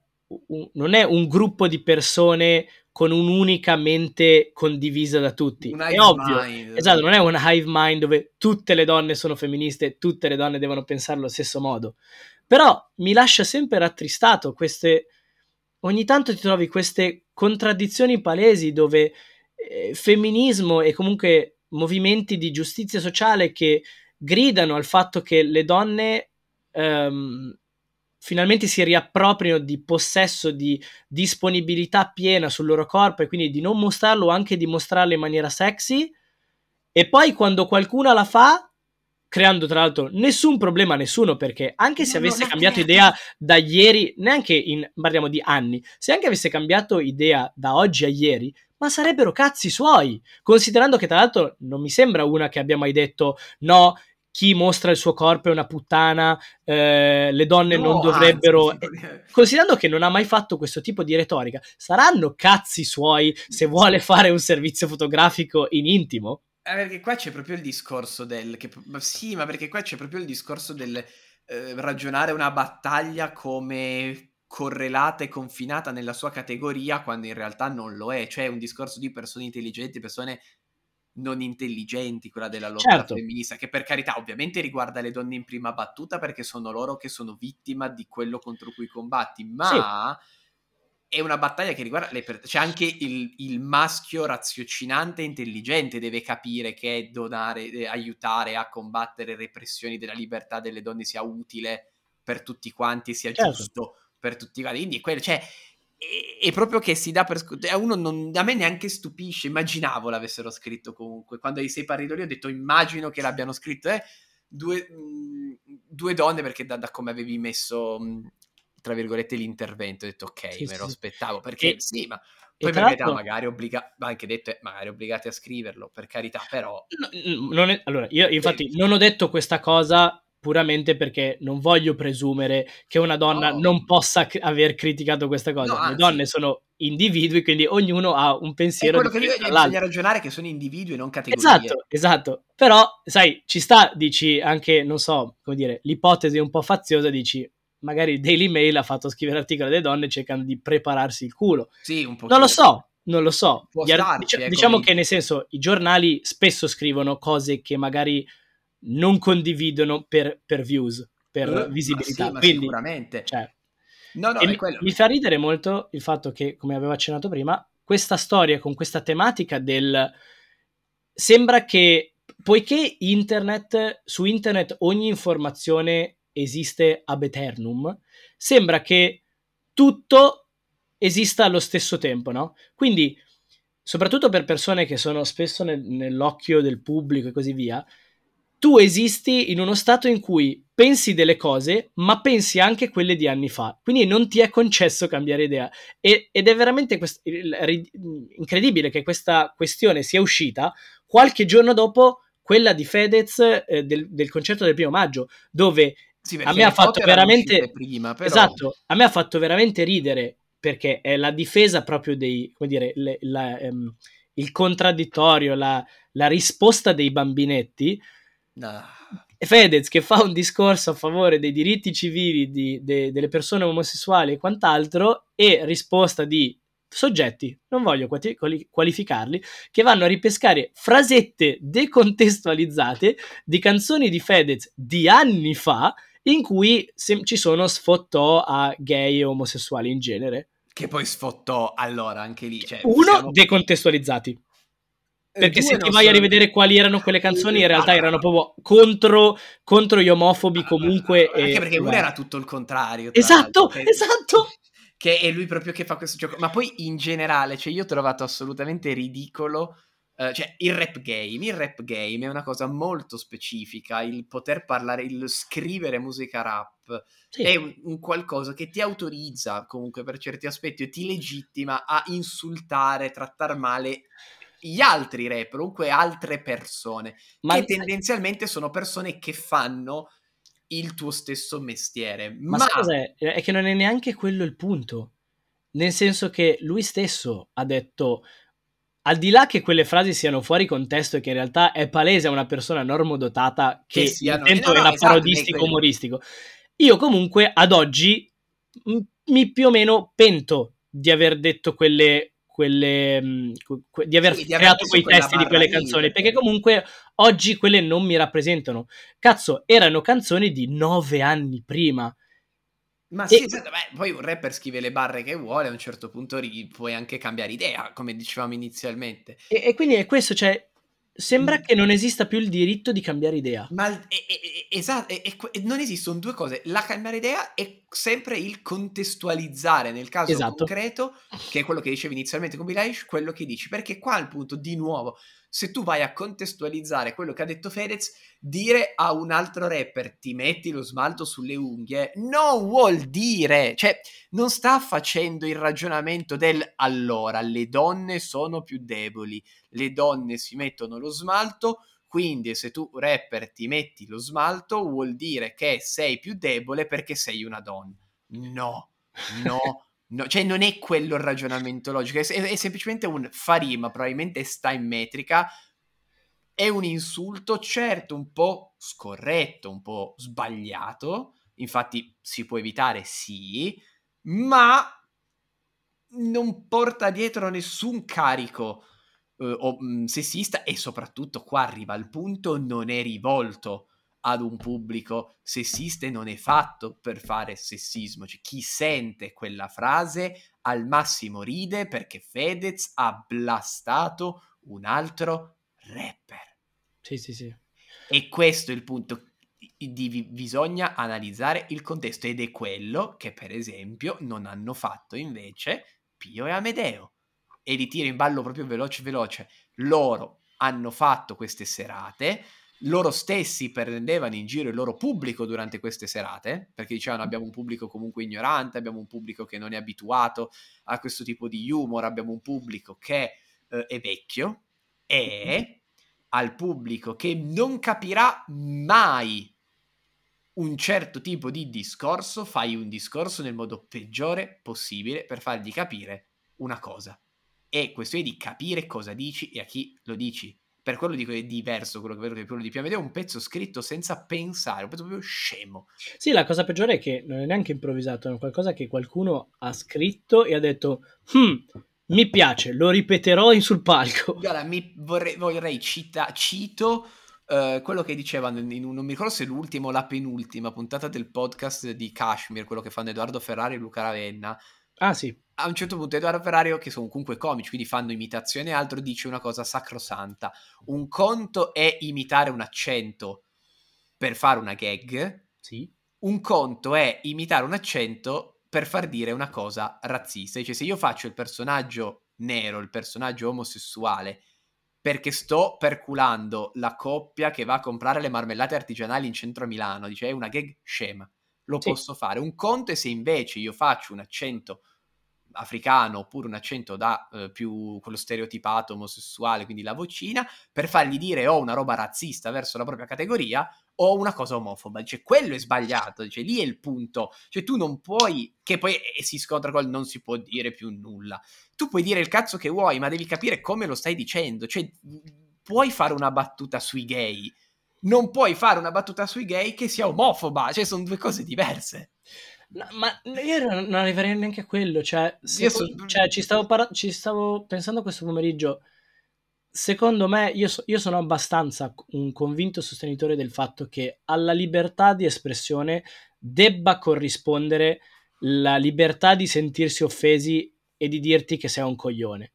un, non è un gruppo di persone con un'unica mente condivisa da tutti. Un è ovvio. Mind. Esatto, non è un hive mind dove tutte le donne sono femministe e tutte le donne devono pensare allo stesso modo. Però mi lascia sempre rattristato queste... Ogni tanto ti trovi queste contraddizioni palesi dove eh, femminismo e comunque movimenti di giustizia sociale che gridano al fatto che le donne ehm, finalmente si riappropriano di possesso, di disponibilità piena sul loro corpo e quindi di non mostrarlo, anche di mostrarlo in maniera sexy. E poi quando qualcuno la fa, creando tra l'altro nessun problema a nessuno, perché anche se no, avesse cambiato creato. idea da ieri, neanche in, parliamo di anni, se anche avesse cambiato idea da oggi a ieri, ma sarebbero cazzi suoi, considerando che tra l'altro non mi sembra una che abbia mai detto no, chi mostra il suo corpo è una puttana, eh, le donne no, non dovrebbero... Anzi, considerando che non ha mai fatto questo tipo di retorica, saranno cazzi suoi se vuole fare un servizio fotografico in intimo? Eh, perché qua c'è proprio il discorso del... Che, ma sì, ma perché qua c'è proprio il discorso del eh, ragionare una battaglia come correlata e confinata nella sua categoria quando in realtà non lo è. Cioè un discorso di persone intelligenti, persone non intelligenti, quella della lotta certo. femminista, che per carità ovviamente riguarda le donne in prima battuta perché sono loro che sono vittima di quello contro cui combatti, ma... Sì è una battaglia che riguarda le persone. Cioè, anche il, il, maschio raziocinante e intelligente deve capire che donare, eh, aiutare a combattere repressioni della libertà delle donne sia utile per tutti quanti, sia certo. giusto per tutti quanti. Quindi, quello, cioè, è, proprio che si dà per scontato. A uno non, a me neanche stupisce. Immaginavo l'avessero scritto comunque. Quando ai sei parridori ho detto, immagino che l'abbiano scritto. Eh, due, mh, mm, due donne, perché da, da come avevi messo. Mh, mm, tra virgolette l'intervento, ho detto ok, sì, me lo aspettavo, perché e, sì, ma poi per carità magari obbligati, anche detto, eh, magari obbligati a scriverlo, per carità, però... No, è, allora, io infatti non ho detto questa cosa puramente perché non voglio presumere che una donna no. non possa c- aver criticato questa cosa. No, Le donne sono individui, quindi ognuno ha un pensiero. È quello che bisogna ragionare che sono individui e non categorie. Esatto, esatto. Però, sai, ci sta, dici anche, non so, come dire, l'ipotesi un po' faziosa, dici, magari Daily Mail ha fatto scrivere articoli alle donne cercando di prepararsi il culo. Sì, un po'. Non lo so, non lo so. Starci, dic- ecco diciamo che nel senso i giornali spesso scrivono cose che magari non condividono per, per views, per uh, visibilità. Ma sì, Quindi, sicuramente. Cioè, no, no, mi, mi fa ridere molto il fatto che, come avevo accennato prima, questa storia con questa tematica del... Sembra che, poiché internet, su internet ogni informazione esiste ab eternum, sembra che tutto esista allo stesso tempo, no? Quindi, soprattutto per persone che sono spesso nel, nell'occhio del pubblico e così via, tu esisti in uno stato in cui pensi delle cose, ma pensi anche quelle di anni fa. Quindi non ti è concesso cambiare idea. E, ed è veramente quest- incredibile che questa questione sia uscita qualche giorno dopo quella di Fedez eh, del, del, concerto del primo maggio, dove sì, a me ha fatto veramente prima, però... esatto, a me ha fatto veramente ridere perché è la difesa proprio dei come dire le, la, um, il contraddittorio, la, la, risposta dei bambinetti. No. Fedez che fa un discorso a favore dei diritti civili di, de, delle persone omosessuali e quant'altro e risposta di soggetti, non voglio qualificarli, che vanno a ripescare frasette decontestualizzate di canzoni di Fedez di anni fa in cui se- ci sono sfottò a gay e omosessuali in genere. Che poi sfottò allora anche lì. Cioè, Uno, siamo... decontestualizzati. Eh, perché se ti vai a rivedere quali erano quelle canzoni, in realtà erano proprio contro, contro gli omofobi comunque. Anche e... perché uno era tutto il contrario. Esatto, che... esatto. Che è lui proprio che fa questo gioco. Ma poi in generale, cioè io ho trovato assolutamente ridicolo Uh, cioè, il rap game, il rap game è una cosa molto specifica, il poter parlare, il scrivere musica rap sì. è un, un, qualcosa che ti autorizza comunque per certi aspetti e ti legittima a insultare, trattare male gli altri rap, comunque altre persone, Ma che tendenzialmente sono persone che fanno il tuo stesso mestiere. Ma, Ma... cos'è? È che non è neanche quello il punto. Nel senso che lui stesso ha detto al di là che quelle frasi siano fuori contesto e che in realtà è palese a una persona normodotata che, che siano, intento no, no, è esatto, parodistico umoristico, io comunque ad oggi mi più o meno pento di aver detto quelle quelle, que- di aver sì, creato di quei testi di quelle canzoni, perché comunque oggi quelle non mi rappresentano. Cazzo, erano canzoni di nove anni prima. Ma sì, e... esatto, beh, poi un rapper scrive le barre che vuole, a un certo punto ri- puoi anche cambiare idea, come dicevamo inizialmente. E, e, quindi è questo, cioè, Sembra che non esista più il diritto di cambiare idea. Ma esatto, non esistono due cose. La cambiare idea è sempre il contestualizzare nel caso esatto. concreto, che è quello che dicevi inizialmente con Bilal, quello che dici. Perché qua il punto, di nuovo, se tu vai a contestualizzare quello che ha detto Fedez, dire a un altro rapper ti metti lo smalto sulle unghie non vuol dire, cioè non sta facendo il ragionamento del allora le donne sono più deboli, le donne si mettono lo smalto, quindi se tu rapper ti metti lo smalto vuol dire che sei più debole perché sei una donna. No, no. No, cioè non è quello il ragionamento logico, è, è, semplicemente un fa rima, probabilmente sta in metrica, è un insulto certo un po' scorretto, un po' sbagliato, infatti si può evitare sì, ma non porta dietro nessun carico eh, mh, sessista e soprattutto qua arriva al punto non è rivolto ad un pubblico sessista e non è fatto per fare sessismo. Cioè, chi sente quella frase al massimo ride perché Fedez ha blastato un altro rapper. Sì, sì, sì. E questo è il punto. Di, bisogna analizzare il contesto ed è quello che per esempio non hanno fatto invece Pio e Amedeo e li tiro in ballo proprio veloce veloce loro hanno fatto queste serate loro stessi prendevano in giro il loro pubblico durante queste serate, perché dicevano abbiamo un pubblico comunque ignorante, abbiamo un pubblico che non è abituato a questo tipo di humor, abbiamo un pubblico che eh, è vecchio e al pubblico che non capirà mai un certo tipo di discorso, fai un discorso nel modo peggiore possibile per fargli capire una cosa. È questione di capire cosa dici e a chi lo dici per quello dico è diverso quello che vedo che quello di Piamede è un pezzo scritto senza pensare, un pezzo proprio scemo. Sì, la cosa peggiore è che non è neanche improvvisato, è qualcosa che qualcuno ha scritto e ha detto hm, mi piace, lo ripeterò in sul palco. Guarda, mi vorrei, vorrei cita, cito uh, quello che dicevano in, in, non mi ricordo se l'ultima o la penultima puntata del podcast di Kashmir, quello che fanno Edoardo Ferrari e Luca Ravenna. Ah sì a un certo punto Edoardo Ferrario, che sono comunque comici, quindi fanno imitazione e altro, dice una cosa sacrosanta. Un conto è imitare un accento per fare una gag. Sì. Un conto è imitare un accento per far dire una cosa razzista. Cioè, se io faccio il personaggio nero, il personaggio omosessuale, perché sto perculando la coppia che va a comprare le marmellate artigianali in centro a Milano, dice è una gag scema. Lo sì. posso fare. Un conto è se invece io faccio un accento africano oppure un accento da eh, più quello stereotipato omosessuale, quindi la vocina, per fargli dire o una roba razzista verso la propria categoria o una cosa omofoba. Dice, quello è sbagliato, dice, lì è il punto. Cioè tu non puoi, che poi eh, si scontra con non si può dire più nulla. Tu puoi dire il cazzo che vuoi, ma devi capire come lo stai dicendo. Cioè, puoi fare una battuta sui gay, non puoi fare una battuta sui gay che sia omofoba, cioè sono due cose diverse. No, ma io non arriverei neanche a quello. Cioè, secondo, so... cioè ci, stavo par- ci, stavo pensando questo pomeriggio. Secondo me, io, so- io, sono abbastanza un convinto sostenitore del fatto che alla libertà di espressione debba corrispondere la libertà di sentirsi offesi e di dirti che sei un coglione.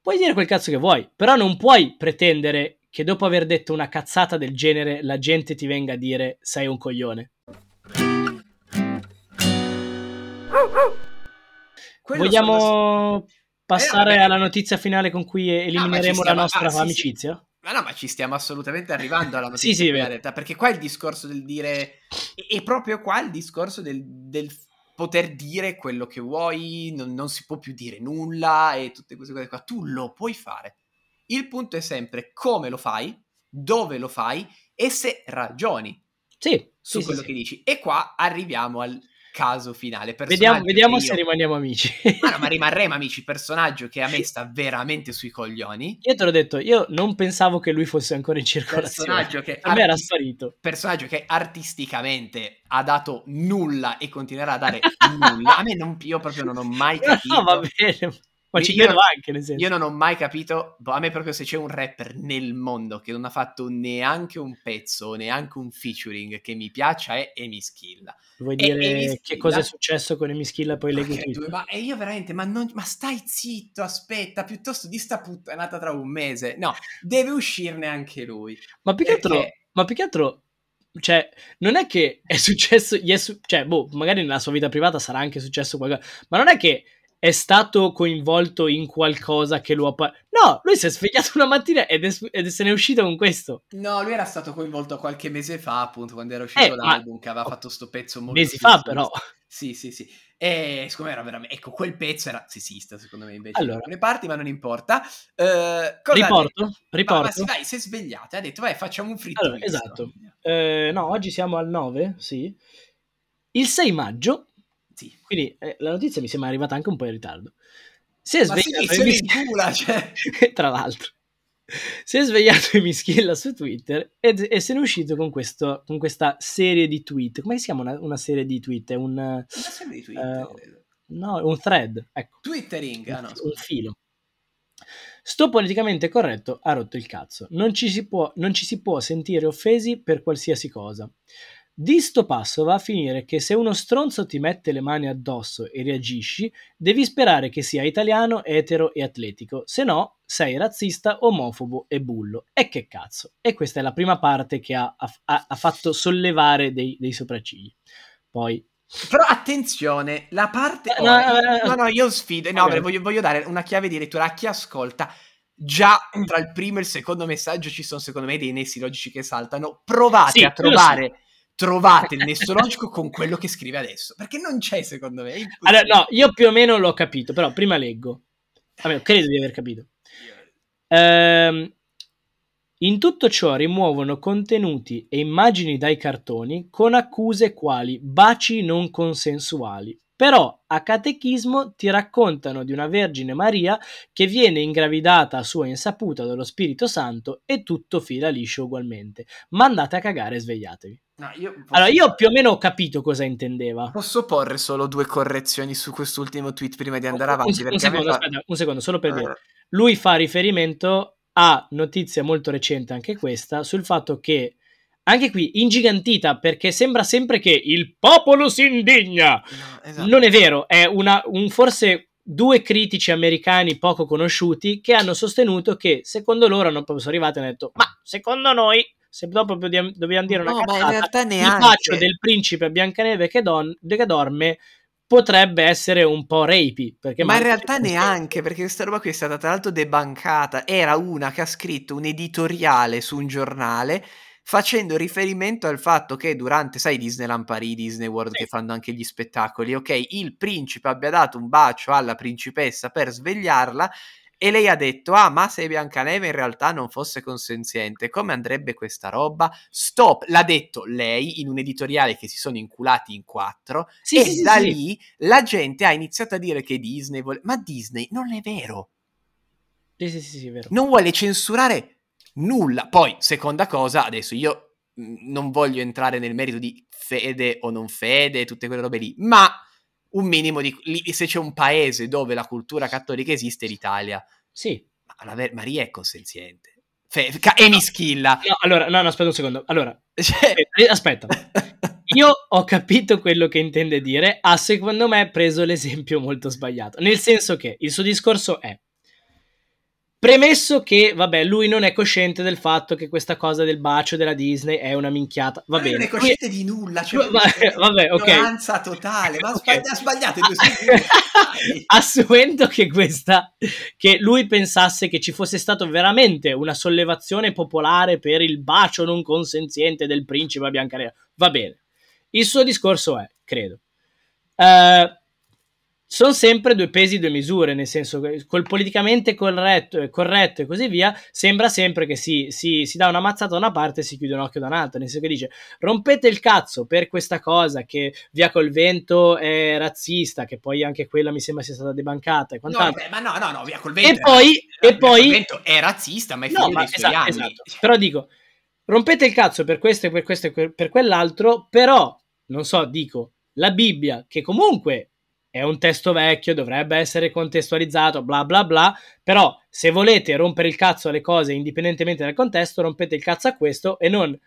Puoi dire quel cazzo che vuoi, però non puoi pretendere che dopo aver detto una cazzata del genere la gente ti venga a dire sei un coglione. Quello Vogliamo sono... passare eh, alla notizia finale con cui elimineremo no, la nostra ah, amicizia? Sì. Ma no, ma ci stiamo assolutamente arrivando alla notizia sì, sì, finale, perché qua il discorso del dire... È proprio qua il discorso del, del poter dire quello che vuoi, non, non, si può più dire nulla e tutte queste cose qua. Tu lo puoi fare. Il punto è sempre come lo fai, dove lo fai e se ragioni sì, su sì, quello sì, che dici. E qua arriviamo al caso finale. Vediamo, vediamo io... se rimaniamo amici. Ma, no, ma rimarremo amici. Personaggio che a me sta veramente sui coglioni. Io te l'ho detto, io non pensavo che lui fosse ancora in circolazione. Personaggio che a me era sparito. Personaggio che artisticamente ha dato nulla e continuerà a dare nulla. A me non, io proprio non ho mai capito. No, va bene. Ma ci credo anche, nel senso. Io non ho mai capito, boh, a me proprio se c'è un rapper nel mondo che non ha fatto neanche un pezzo, neanche un featuring che mi piaccia è Emischilla. Vuoi dire che cosa è successo con Emischilla poi leggo okay, Ma e io veramente, ma, non, ma stai zitto, aspetta, piuttosto di sta puttanata tra un mese. No, deve uscirne anche lui. Ma più che altro, ma più che altro cioè, non è che è successo, è su- cioè, boh, magari nella sua vita privata sarà anche successo qualcosa, ma non è che è stato coinvolto in qualcosa che lo ha... Pa- no, lui si è svegliato una mattina ed, è, ed se ne è uscito con questo. No, lui era stato coinvolto qualche mese fa, appunto, quando era uscito eh, l'album, ma... che aveva fatto sto pezzo molto... Mesi fa, però. Sì, sì, sì. E siccome era veramente... Ecco, quel pezzo era sessista, secondo me, invece. Allora. Le parti, ma non importa. Uh, riporto? Riporto? Ma, ma vai, si è svegliato ha detto, vai, facciamo un free allora, Esatto. Eh, no, oggi siamo al 9, sì. Il 6 maggio sì. Quindi eh, la notizia mi sembra arrivata anche un po' in ritardo. Si è svegliato sì, Mischilla, cioè. tra l'altro. Si è svegliato e Mischilla su Twitter e, e se ne è uscito con, questo, con, questa serie di tweet. Come si chiama una, una serie di tweet? È un, una serie di tweet? Uh, no, un thread. Ecco. Twittering, ah, no, un filo. Sto politicamente corretto ha rotto il cazzo. Non ci, si può, non ci si può sentire offesi per qualsiasi cosa. Di sto passo va a finire che se uno stronzo ti mette le mani addosso e reagisci, devi sperare che sia italiano, etero e atletico, se no sei razzista, omofobo e bullo. E che cazzo? E questa è la prima parte che ha, ha, ha fatto sollevare dei, dei sopraccigli. Poi però attenzione, la parte... No, oh, no, no, io sfido, no, okay. voglio, voglio, dare una chiave di lettura a chi ascolta. Già tra il primo e il secondo messaggio ci sono secondo me dei nessi logici che saltano. Provate sì, a trovare trovate il nesso logico con quello che scrive adesso. Perché non c'è, secondo me. Allora, no, io più o meno l'ho capito, però prima leggo. Almeno, credo di aver capito. Ehm, in tutto ciò rimuovono contenuti e immagini dai cartoni con accuse quali baci non consensuali, però a catechismo ti raccontano di una Vergine Maria che viene ingravidata a sua insaputa dallo Spirito Santo e tutto fila liscio ugualmente. Ma andate a cagare e svegliatevi. No, io posso... Allora, io più o meno ho capito cosa intendeva. Posso porre solo due correzioni su quest'ultimo tweet prima di andare avanti? Un, un secondo, fa... aspetta, un secondo, solo per dire. Lui fa riferimento a notizia molto recente, anche questa, sul fatto che anche qui ingigantita perché sembra sempre che il popolo si indigna. No, esatto. Non è vero, è una, un, forse due critici americani poco conosciuti che hanno sostenuto che secondo loro non proprio sono arrivati e hanno detto ma secondo noi se dopo dobbiamo dire una no, cazzata, ma in realtà neanche. il bacio del principe Biancaneve che, don, che dorme potrebbe essere un po' rapey. ma in realtà neanche, perché questa roba qui è stata tra l'altro debancata. Era una che ha scritto un editoriale su un giornale facendo riferimento al fatto che durante, sai, Disneyland Paris, Disney World sì. che fanno anche gli spettacoli, ok, il principe abbia dato un bacio alla principessa per svegliarla e lei ha detto, ah, ma se Biancaneve in realtà non fosse consenziente, come andrebbe questa roba? Stop, l'ha detto lei in un editoriale che si sono inculati in quattro sì, e sì, da sì, lì la gente ha iniziato a dire che Disney vuole... Ma Disney non è vero. Sì, sì, sì, è vero. Non vuole censurare nulla. Poi, seconda cosa, adesso io mm, non voglio entrare nel merito di fede o non fede, tutte quelle robe lì, ma un minimo di... se c'è un paese dove la cultura cattolica esiste, è l'Italia. Sì. Ma la Maria è consenziente. Fe- e mi schilla. No, allora, no, no, aspetta un secondo. Allora, cioè... aspetta. Io ho capito quello che intende dire, ha secondo me preso l'esempio molto sbagliato. Nel senso che il suo discorso è Premesso che, vabbè, lui non è cosciente del fatto che questa cosa del bacio della Disney è una minchiata. Va bene. Non è cosciente di nulla. Cioè vabbè, vabbè ok. totale. Ma okay. ha sbagliato Assumendo che questa, che lui pensasse che ci fosse stato veramente una sollevazione popolare per il bacio non consenziente del principe Biancanera. Va bene. Il suo discorso è, credo. Uh, sono sempre due pesi, e due misure, nel senso che col politicamente corretto, corretto e così via, sembra sempre che si, si, si, dà una mazzata da una parte e si chiude un occhio da un'altra, nel senso che dice rompete il cazzo per questa cosa che via col vento è razzista, che poi anche quella mi sembra sia stata debancata e quant'altro. No, ma no, no, no, via col vento, e poi, era, e poi vento è razzista, ma è no, ma esatto, esatto. Però dico, rompete il cazzo per questo e per questo e per quell'altro, però, non so, dico, la Bibbia, che comunque è un testo vecchio, dovrebbe essere contestualizzato, bla bla bla, però se volete rompere il cazzo alle cose indipendentemente dal contesto, rompete il cazzo a questo e non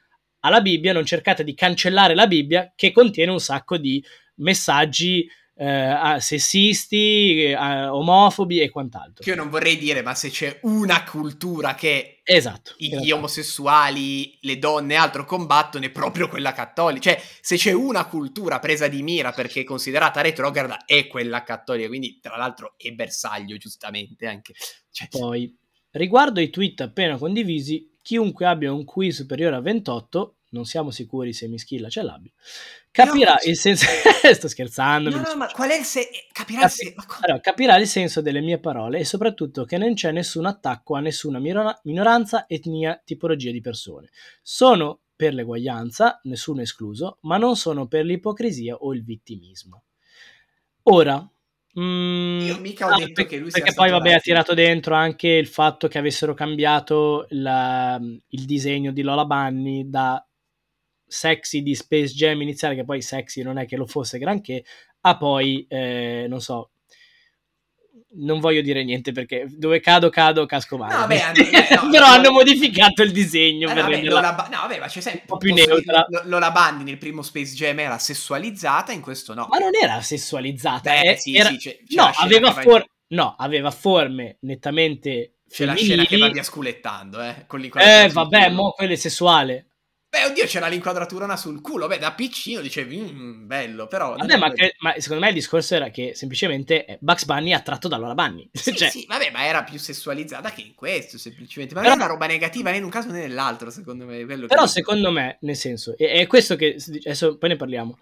alla Bibbia, non cercate di cancellare la Bibbia che contiene un sacco di messaggi eh, sessisti, eh, omofobi e quant'altro. Che io non vorrei dire, ma se c'è una cultura che esatto, gli esatto. omosessuali, le donne e altro combattono, è proprio quella cattolica. Cioè, se c'è una cultura presa di mira perché considerata retrograda, è quella cattolica. Quindi, tra l'altro, è bersaglio, giustamente, anche. Cioè, Poi, riguardo ai tweet appena condivisi, chiunque abbia un Q superiore a 28 non siamo sicuri se Mischilla ce l'abbia, capirà no, il senso... Sto scherzando. No, no, ma qual è il senso? Capirà, Capi... il se... allora, capirà il senso delle mie parole e soprattutto che non c'è nessun attacco a nessuna minoranza, etnia, tipologia di persone. Sono per l'eguaglianza, nessuno escluso, ma non sono per l'ipocrisia o il vittimismo. Ora, Mm, Io mica ho ah, detto che lui Perché poi, vabbè, ha tirato dentro anche il fatto che avessero cambiato la, il disegno di Lola Bunny da sexy di Space Jam iniziale, che poi sexy non è che lo fosse granché, a poi, eh, non so, non voglio dire niente perché dove cado cado casco male. No, vabbè, hanno, eh, no, Però no, hanno modificato il disegno eh, per vabbè, Lola, no, vabbè, ma c'è sempre un po' più neutra. Lola Bunny nel primo Space Jam era sessualizzata, in questo no. Ma non era sessualizzata, Beh, eh, sì, era... sì, c'è, c'è no, aveva for... no, aveva forme nettamente c'è femminili. la scena che va via sculettando, eh, con Eh, vabbè, mo quello è sessuale. Beh, oddio, c'era l'inquadratura sul culo. Beh, da piccino dicevi, mm, bello, però... Vabbè, ma, che, ma, secondo me il discorso era che semplicemente eh, Bugs Bunny è attratto da Laura Bunny. Sì, cioè... sì, vabbè, ma era più sessualizzata che in questo, semplicemente. Ma però... non è una roba negativa né in un caso né nell'altro, secondo me. però secondo me, nel senso, è, è questo che... Adesso poi ne parliamo.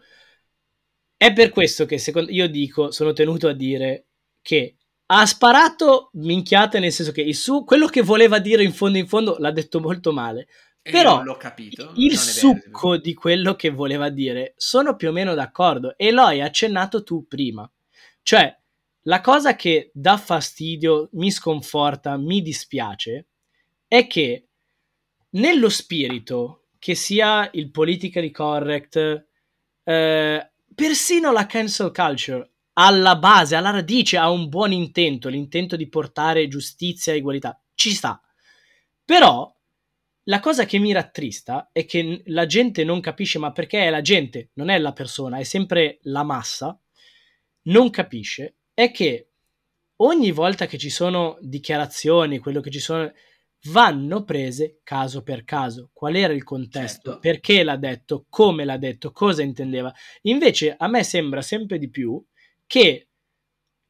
È per questo che secondo, io dico, sono tenuto a dire che ha sparato minchiate, nel senso che il su, quello che voleva dire in fondo in fondo l'ha detto molto male però l'ho capito. Il succo di quello che voleva dire sono più o meno d'accordo e lo hai accennato tu prima. Cioè, la cosa che dà fastidio, mi sconforta, mi dispiace è che nello spirito che sia il politically correct, eh, persino la cancel culture alla base, alla radice ha un buon intento, l'intento di portare giustizia e egualità, ci sta. Però la cosa che mi rattrista è che la gente non capisce, ma perché è la gente, non è la persona, è sempre la massa, non capisce, è che ogni volta che ci sono dichiarazioni, quello che ci sono, vanno prese caso per caso. Qual era il contesto? Certo. Perché l'ha detto? Come l'ha detto? Cosa intendeva? Invece a me sembra sempre di più che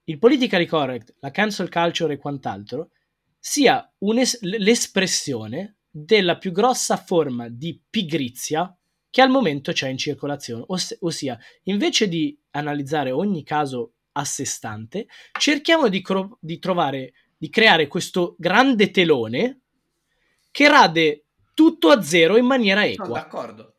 il politically correct, la cancel culture e quant'altro sia l'espressione della più grossa forma di pigrizia che al momento c'è in circolazione, Os- ossia invece di analizzare ogni caso a sé stante, cerchiamo di, cro- di trovare, di creare questo grande telone che rade tutto a zero in maniera equa. Sono d'accordo.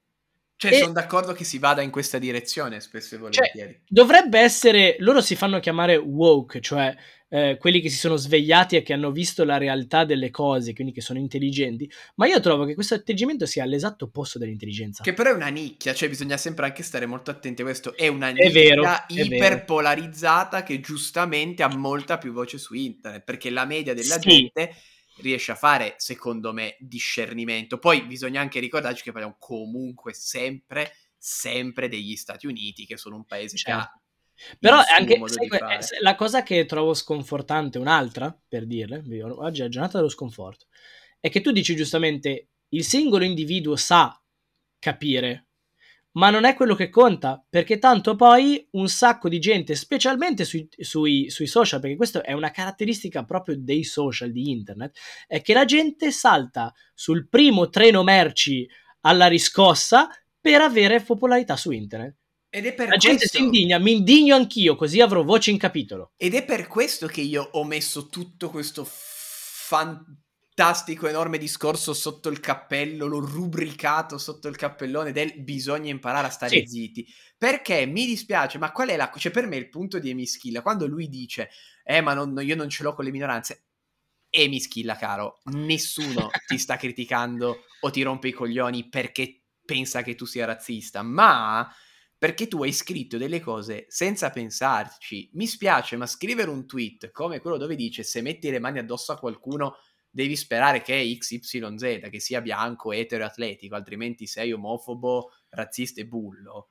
Cioè, e... sono d'accordo che si vada in questa direzione spesso e cioè, volentieri. Cioè, dovrebbe essere, loro si fanno chiamare woke, cioè eh, quelli che si sono svegliati e che hanno visto la realtà delle cose, quindi che sono intelligenti, ma io trovo che questo atteggiamento sia l'esatto opposto dell'intelligenza. Che però è una nicchia, cioè bisogna sempre anche stare molto attenti a questo, è una nicchia è vero, iperpolarizzata che giustamente ha molta più voce su internet, perché la media della sì. gente riesce a fare, secondo me, discernimento. Poi bisogna anche ricordarci che parliamo comunque sempre, sempre degli Stati Uniti, che sono un paese certo. che ha certo. però anche sai, la cosa che trovo sconfortante, un'altra per dirle, oggi è la giornata dello sconforto, è che tu dici giustamente il singolo individuo sa capire ma non è quello che conta, perché tanto poi un sacco di gente, specialmente sui, sui, sui, social, perché questa è una caratteristica proprio dei social, di internet, è che la gente salta sul primo treno merci alla riscossa per avere popolarità su internet. Ed è per la questo... gente si indigna, mi indigno anch'io, così avrò voce in capitolo. Ed è per questo che io ho messo tutto questo fan fantastico, enorme discorso sotto il cappello, l'ho rubricato sotto il cappellone del bisogna imparare a stare sì. zitti. Perché mi dispiace, ma qual è la... Cioè, per me il punto di Emischilla, quando lui dice, eh, ma non, io non ce l'ho con le minoranze, Emischilla, caro, nessuno ti sta criticando o ti rompe i coglioni perché pensa che tu sia razzista, ma perché tu hai scritto delle cose senza pensarci. Mi spiace, ma scrivere un tweet come quello dove dice se metti le mani addosso a qualcuno devi sperare che XYZ, che sia bianco, etero, atletico, altrimenti sei omofobo, razzista e bullo.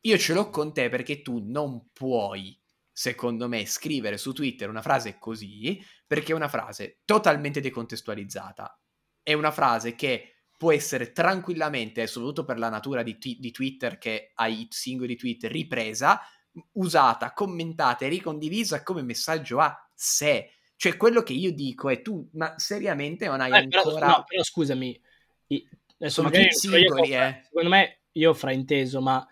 Io ce l'ho con te perché tu non puoi, secondo me, scrivere su Twitter una frase così, perché è una frase totalmente decontestualizzata. È una frase che può essere tranquillamente, soprattutto per la natura di, t- di Twitter che ha singoli tweet, ripresa, usata, commentata e ricondivisa come messaggio a sé cioè, quello che io dico è tu, ma seriamente non hai eh, ancora... Però, no, però scusami, adesso Sono magari singoli, io, eh. secondo me io ho frainteso, ma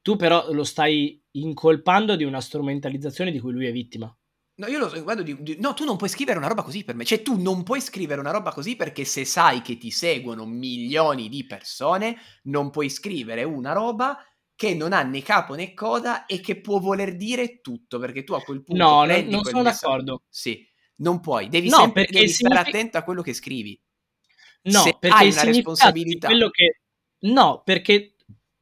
tu però lo stai incolpando di una strumentalizzazione di cui lui è vittima. No, io lo guardo di, di, No, tu non puoi scrivere una roba così per me. Cioè, tu non puoi scrivere una roba così perché se sai che ti seguono milioni di persone, non puoi scrivere una roba che non ha né capo né coda e che può voler dire tutto, perché tu a quel punto... No, non, non sono d'accordo. Sì, non puoi, devi no, sempre devi stare attento a quello che scrivi. No, Se perché hai una responsabilità. Quello che... No, perché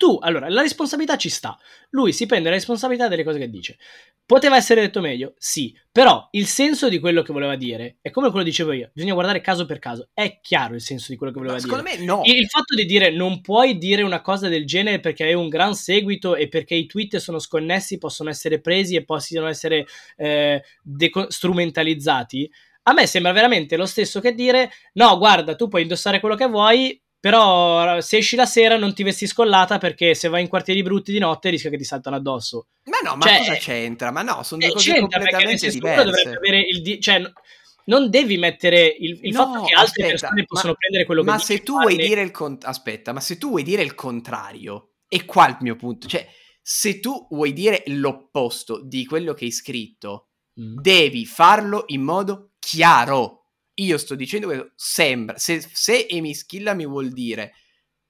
tu, allora, la responsabilità ci sta. Lui si prende la responsabilità delle cose che dice. Poteva essere detto meglio? Sì, però il senso di quello che voleva dire è come quello che dicevo io, bisogna guardare caso per caso. È chiaro il senso di quello che voleva no, dire. Secondo me no. Il fatto di dire non puoi dire una cosa del genere perché hai un gran seguito e perché i tweet sono sconnessi, possono essere presi e possono essere eh, deco- strumentalizzati. A me sembra veramente lo stesso che dire no, guarda, tu puoi indossare quello che vuoi, però se esci la sera non ti vesti scollata perché se vai in quartieri brutti di notte rischia che ti saltano addosso. Ma no, ma cioè, cosa c'entra? Ma no, sono due eh, cose completamente diverse. Dovrebbe avere il di- cioè, non devi mettere il, il no, fatto che altre aspetta, persone possono ma, prendere quello che ma se tu vuoi dire il con- aspetta, ma se tu vuoi dire il contrario, e qua il mio punto, cioè se tu vuoi dire l'opposto di quello che hai scritto, mm. devi farlo in modo chiaro io sto dicendo che sembra, se, se Emischilla mi vuol dire,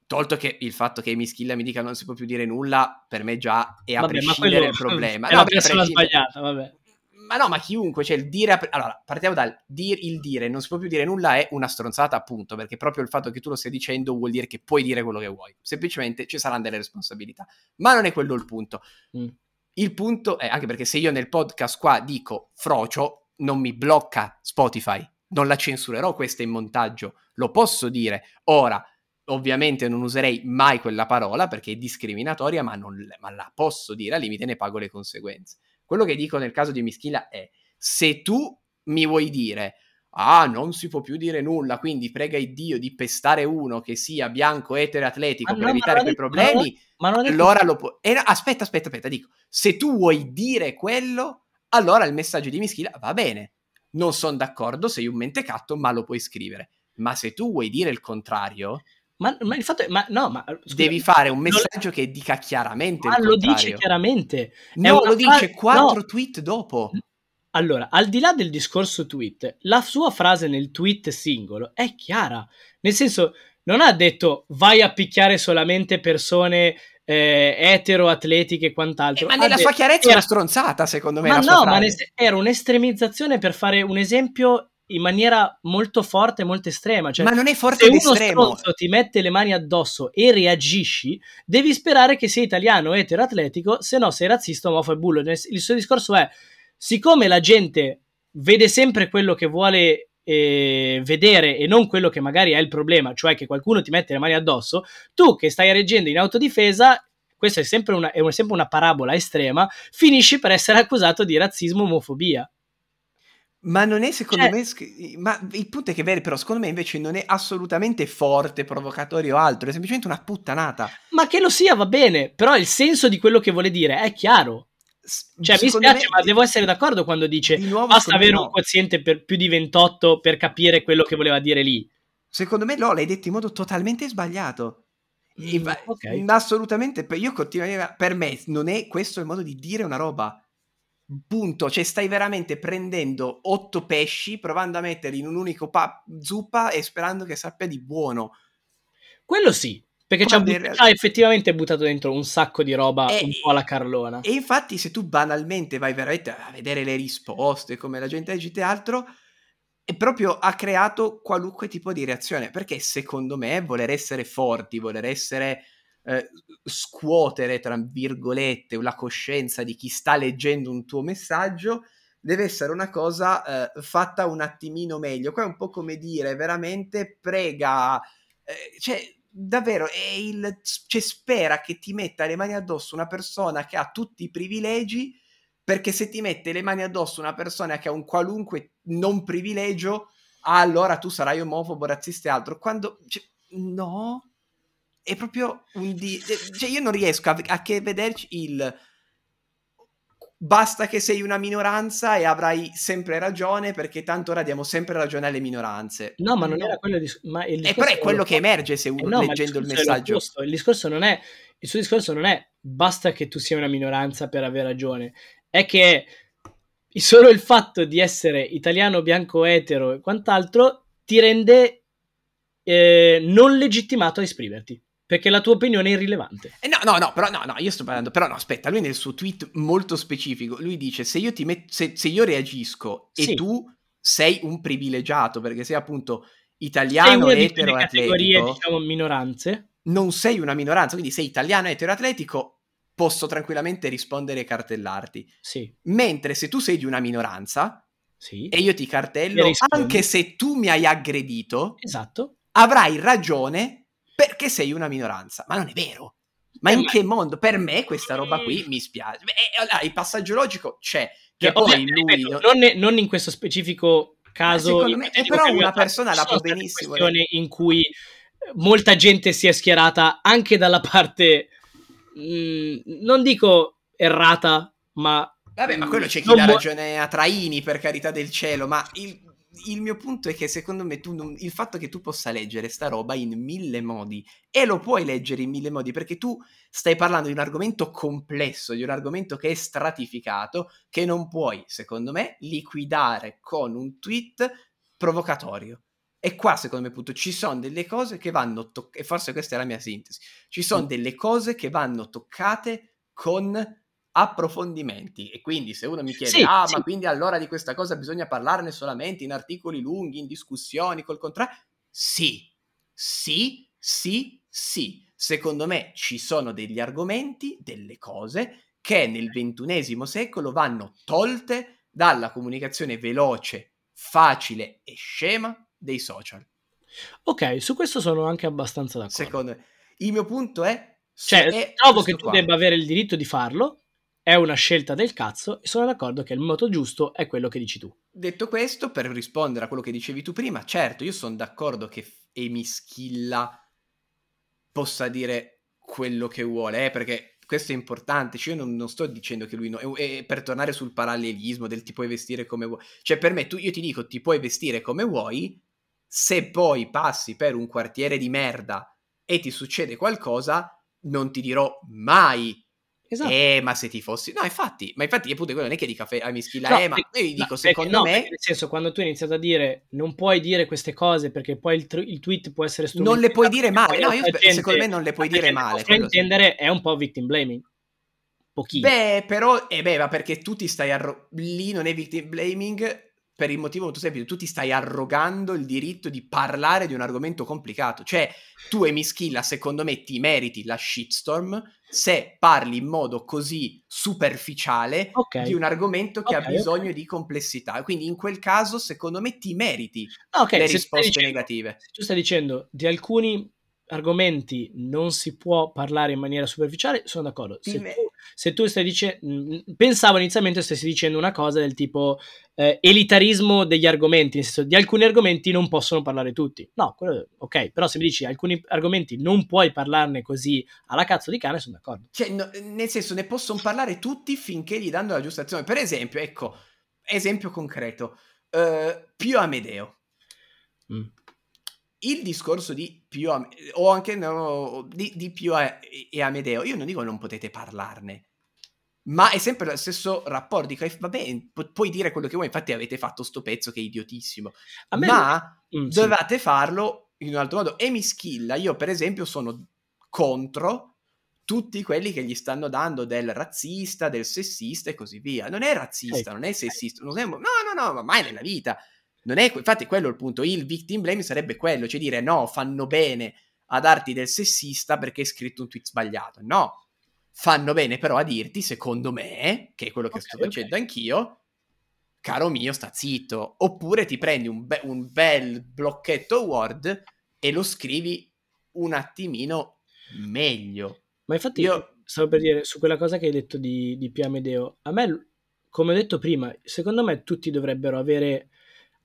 tolto che il fatto che Emischilla mi dica non si può più dire nulla, per me già è a vabbè, prescindere il problema. È no, la persona sbagliata, vabbè. Ma no, ma chiunque, cioè il dire... Allora, partiamo dal dir, il dire, non si può più dire nulla è una stronzata appunto, perché proprio il fatto che tu lo stai dicendo vuol dire che puoi dire quello che vuoi. Semplicemente ci saranno delle responsabilità. Ma non è quello il punto. Mm. Il punto è, anche perché se io nel podcast qua dico frocio, non mi blocca Spotify non la censurerò questa in montaggio, lo posso dire. Ora, ovviamente non userei mai quella parola perché è discriminatoria, ma, non, ma la posso dire, al limite ne pago le conseguenze. Quello che dico nel caso di Mischila è, se tu mi vuoi dire, ah, non si può più dire nulla, quindi prega il Dio di pestare uno che sia bianco, etero, atletico per evitare quei problemi, ma non, allora lo può... Eh, aspetta, aspetta, aspetta, dico, se tu vuoi dire quello, allora il messaggio di Mischila va bene, non sono d'accordo, sei un mentecatto, ma lo puoi scrivere. Ma se tu vuoi dire il contrario, ma, ma, il fatto è, ma no, ma scusa, devi fare un messaggio non... che dica chiaramente. Ma lo dice chiaramente. No, lo dice fra... quattro no. tweet dopo. Allora, al di là del discorso tweet, la sua frase nel tweet singolo è chiara. Nel senso, non ha detto vai a picchiare solamente persone eh, etero, atletiche e quant'altro. Eh, ma nella sua chiarezza era... una stronzata, secondo me. Ma no, ma ne... era un'estremizzazione per fare un esempio in maniera molto forte, molto estrema. Cioè, ma non è forte se uno stronzo ti mette le mani addosso e reagisci, devi sperare che sei italiano, etero, atletico, se no sei razzista, omofobo e bullo. Il suo discorso è, siccome la gente vede sempre quello che vuole eh, vedere e non quello che magari è il problema, cioè che qualcuno ti mette le mani addosso, tu che stai reggendo in autodifesa, questa è sempre una, è sempre una parabola estrema, finisci per essere accusato di razzismo omofobia. Ma non è secondo cioè, me. Ma il punto è che, vero, però, secondo me invece non è assolutamente forte, provocatorio o altro, è semplicemente una puttanata. Ma che lo sia, va bene, però il senso di quello che vuole dire è chiaro. Cioè, mi spiace, me, ma devo essere d'accordo quando dice nuovo, basta avere no. un quoziente per più di 28 per capire quello che voleva dire lì. Secondo me, no, l'hai detto in modo totalmente sbagliato. Mm, okay. Assolutamente, io dire, per me non è questo il modo di dire una roba. Punto, cioè stai veramente prendendo otto pesci, provando a metterli in un unico pa- zuppa e sperando che sappia di buono. Quello sì, perché ci ha, but- ha, effettivamente buttato dentro un sacco di roba e, un po' alla Carlona. E infatti, se tu banalmente vai veramente a vedere le risposte, come la gente legge e altro, è proprio ha creato qualunque tipo di reazione. Perché secondo me voler essere forti, voler essere. Eh, scuotere, tra virgolette, la coscienza di chi sta leggendo un tuo messaggio, deve essere una cosa eh, fatta un attimino meglio. Qua è un po' come dire, veramente prega, eh, cioè davvero, è il, cioè, spera che ti metta le mani addosso una persona che ha tutti i privilegi, perché se ti mette le mani addosso una persona che ha un qualunque non privilegio, allora tu sarai omofobo, razzista e altro. Quando... Cioè, no, è proprio un... Di- cioè io non riesco a, a che vederci il basta che sei una minoranza e avrai sempre ragione perché tanto ora diamo sempre ragione alle minoranze. No, ma non no. era quello di... ma il E però è quello che emerge se uno eh no, leggendo il, il messaggio. Il discorso non è il suo discorso non è basta che tu sia una minoranza per avere ragione, è che solo il fatto di essere italiano, bianco, etero e quant'altro ti rende eh, non legittimato a esprimerti perché la tua opinione è irrilevante. Eh no, no, no, però no, no, io sto parlando, però no, aspetta, lui nel suo tweet molto specifico, lui dice se io, ti met- se, se io reagisco e sì. tu sei un privilegiato perché sei appunto italiano sei etero categorie, diciamo, minoranze. Non sei una minoranza, quindi sei italiano etero atletico, posso tranquillamente rispondere e cartellarti. Sì. Mentre se tu sei di una minoranza sì. e io ti cartello, anche se tu mi hai aggredito, esatto. avrai ragione perché sei una minoranza. Ma non è vero. Ma eh, in ma... che mondo? Per me questa roba qui mi spiace. Beh, allora, il passaggio logico c'è. Che cioè, poi lui... Non, è, non in questo specifico caso. Me, è però una persona la può benissimo. In cui molta gente si è schierata anche dalla parte, mh, mm, non dico errata, ma... Vabbè, ma quello c'è chi dà ragione a Traini, per carità del cielo, ma il, il mio punto è che secondo me tu non, il fatto che tu possa leggere sta roba in mille modi e lo puoi leggere in mille modi perché tu stai parlando di un argomento complesso, di un argomento che è stratificato, che non puoi, secondo me, liquidare con un tweet provocatorio. E qua, secondo me, appunto, ci sono delle cose che vanno toccate, e forse questa è la mia sintesi, ci sono delle cose che vanno toccate con approfondimenti e quindi se uno mi chiede sì, ah sì. ma quindi allora di questa cosa bisogna parlarne solamente in articoli lunghi, in discussioni col contrario sì, sì, sì, sì secondo me ci sono degli argomenti, delle cose che nel ventunesimo secolo vanno tolte dalla comunicazione veloce, facile e scema dei social. Ok, su questo sono anche abbastanza d'accordo. Secondo me. Il mio punto è... Cioè, trovo che tu qua. debba avere il diritto di farlo, è una scelta del cazzo e sono d'accordo che il modo giusto è quello che dici tu. Detto questo, per rispondere a quello che dicevi tu prima, certo, io sono d'accordo che Emi Schilla possa dire quello che vuole, eh, perché questo è importante, cioè io non, non sto dicendo che lui no, è per tornare sul parallelismo del ti puoi vestire come vuoi, cioè per me tu, io ti dico ti puoi vestire come vuoi, se poi passi per un quartiere di merda e ti succede qualcosa, non ti dirò mai Esatto. Eh, ma se ti fossi... No, infatti, ma infatti appunto quello non è che dica a mischilla, no, eh, ma io gli dico, no, secondo no, me... Nel senso, quando tu hai iniziato a dire non puoi dire queste cose perché poi il, tr- il tweet può essere Non le puoi dire male, no, io, gente, secondo me non le puoi dire male. Per intendere è un po' victim blaming. Pochino. Beh, però, eh beh, ma perché tu ti stai... Arro- lì non è victim blaming per il motivo molto semplice, tu ti stai arrogando il diritto di parlare di un argomento complicato. Cioè, tu e Mischilla, secondo me, ti meriti la shitstorm se parli in modo così superficiale okay. di un argomento che okay, ha bisogno okay. di complessità. Quindi in quel caso, secondo me, ti meriti le risposte dicendo, negative. Tu stai dicendo di alcuni argomenti non si può parlare in maniera superficiale, sono d'accordo. Se, tu, se tu, stai dicendo, pensavo inizialmente stessi dicendo una cosa del tipo eh, elitarismo degli argomenti, nel senso di alcuni argomenti non possono parlare tutti. No, quello, ok, però se mi dici alcuni argomenti non puoi parlarne così alla cazzo di cane, sono d'accordo. Cioè, no, nel senso, ne possono parlare tutti finché gli danno la giusta azione. Per esempio, ecco, esempio concreto, uh, Pio Amedeo. Mm il discorso di Pio o anche no, di, di Pio e Amedeo, io non dico non potete parlarne, ma è sempre lo stesso rapporto. Dico, va bene, pu- puoi dire quello che vuoi, infatti avete fatto sto pezzo che è idiotissimo, ma mm, dovevate sì. farlo in un altro modo. E mi schilla, io per esempio sono contro tutti quelli che gli stanno dando del razzista, del sessista e così via. Non è razzista, non è sessista, non è, no, no, no, ma mai nella vita. Non è, infatti, quello è il punto. Il victim blame sarebbe quello, cioè dire no, fanno bene a darti del sessista perché hai scritto un tweet sbagliato. No, fanno bene però a dirti, secondo me, che è quello che okay, sto facendo okay. anch'io, caro mio, sta zitto. Oppure ti prendi un, be- un bel blocchetto Word e lo scrivi un attimino meglio. Ma infatti io stavo per dire su quella cosa che hai detto di, di Pia Medeo, a me, come ho detto prima, secondo me tutti dovrebbero avere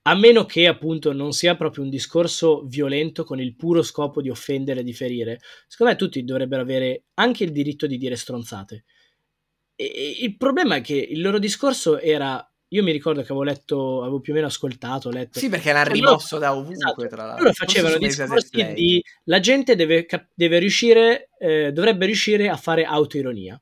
a meno che appunto non sia proprio un discorso violento con il puro scopo di offendere e di ferire, secondo me tutti dovrebbero avere anche il diritto di dire stronzate. E il problema è che il loro discorso era io mi ricordo che avevo letto, avevo più o meno ascoltato, letto. Sì, perché l'ha rimosso da ovunque, esatto. tra l'altro. Loro facevano discorsi di la gente deve, deve riuscire, eh, dovrebbe riuscire a fare autoironia.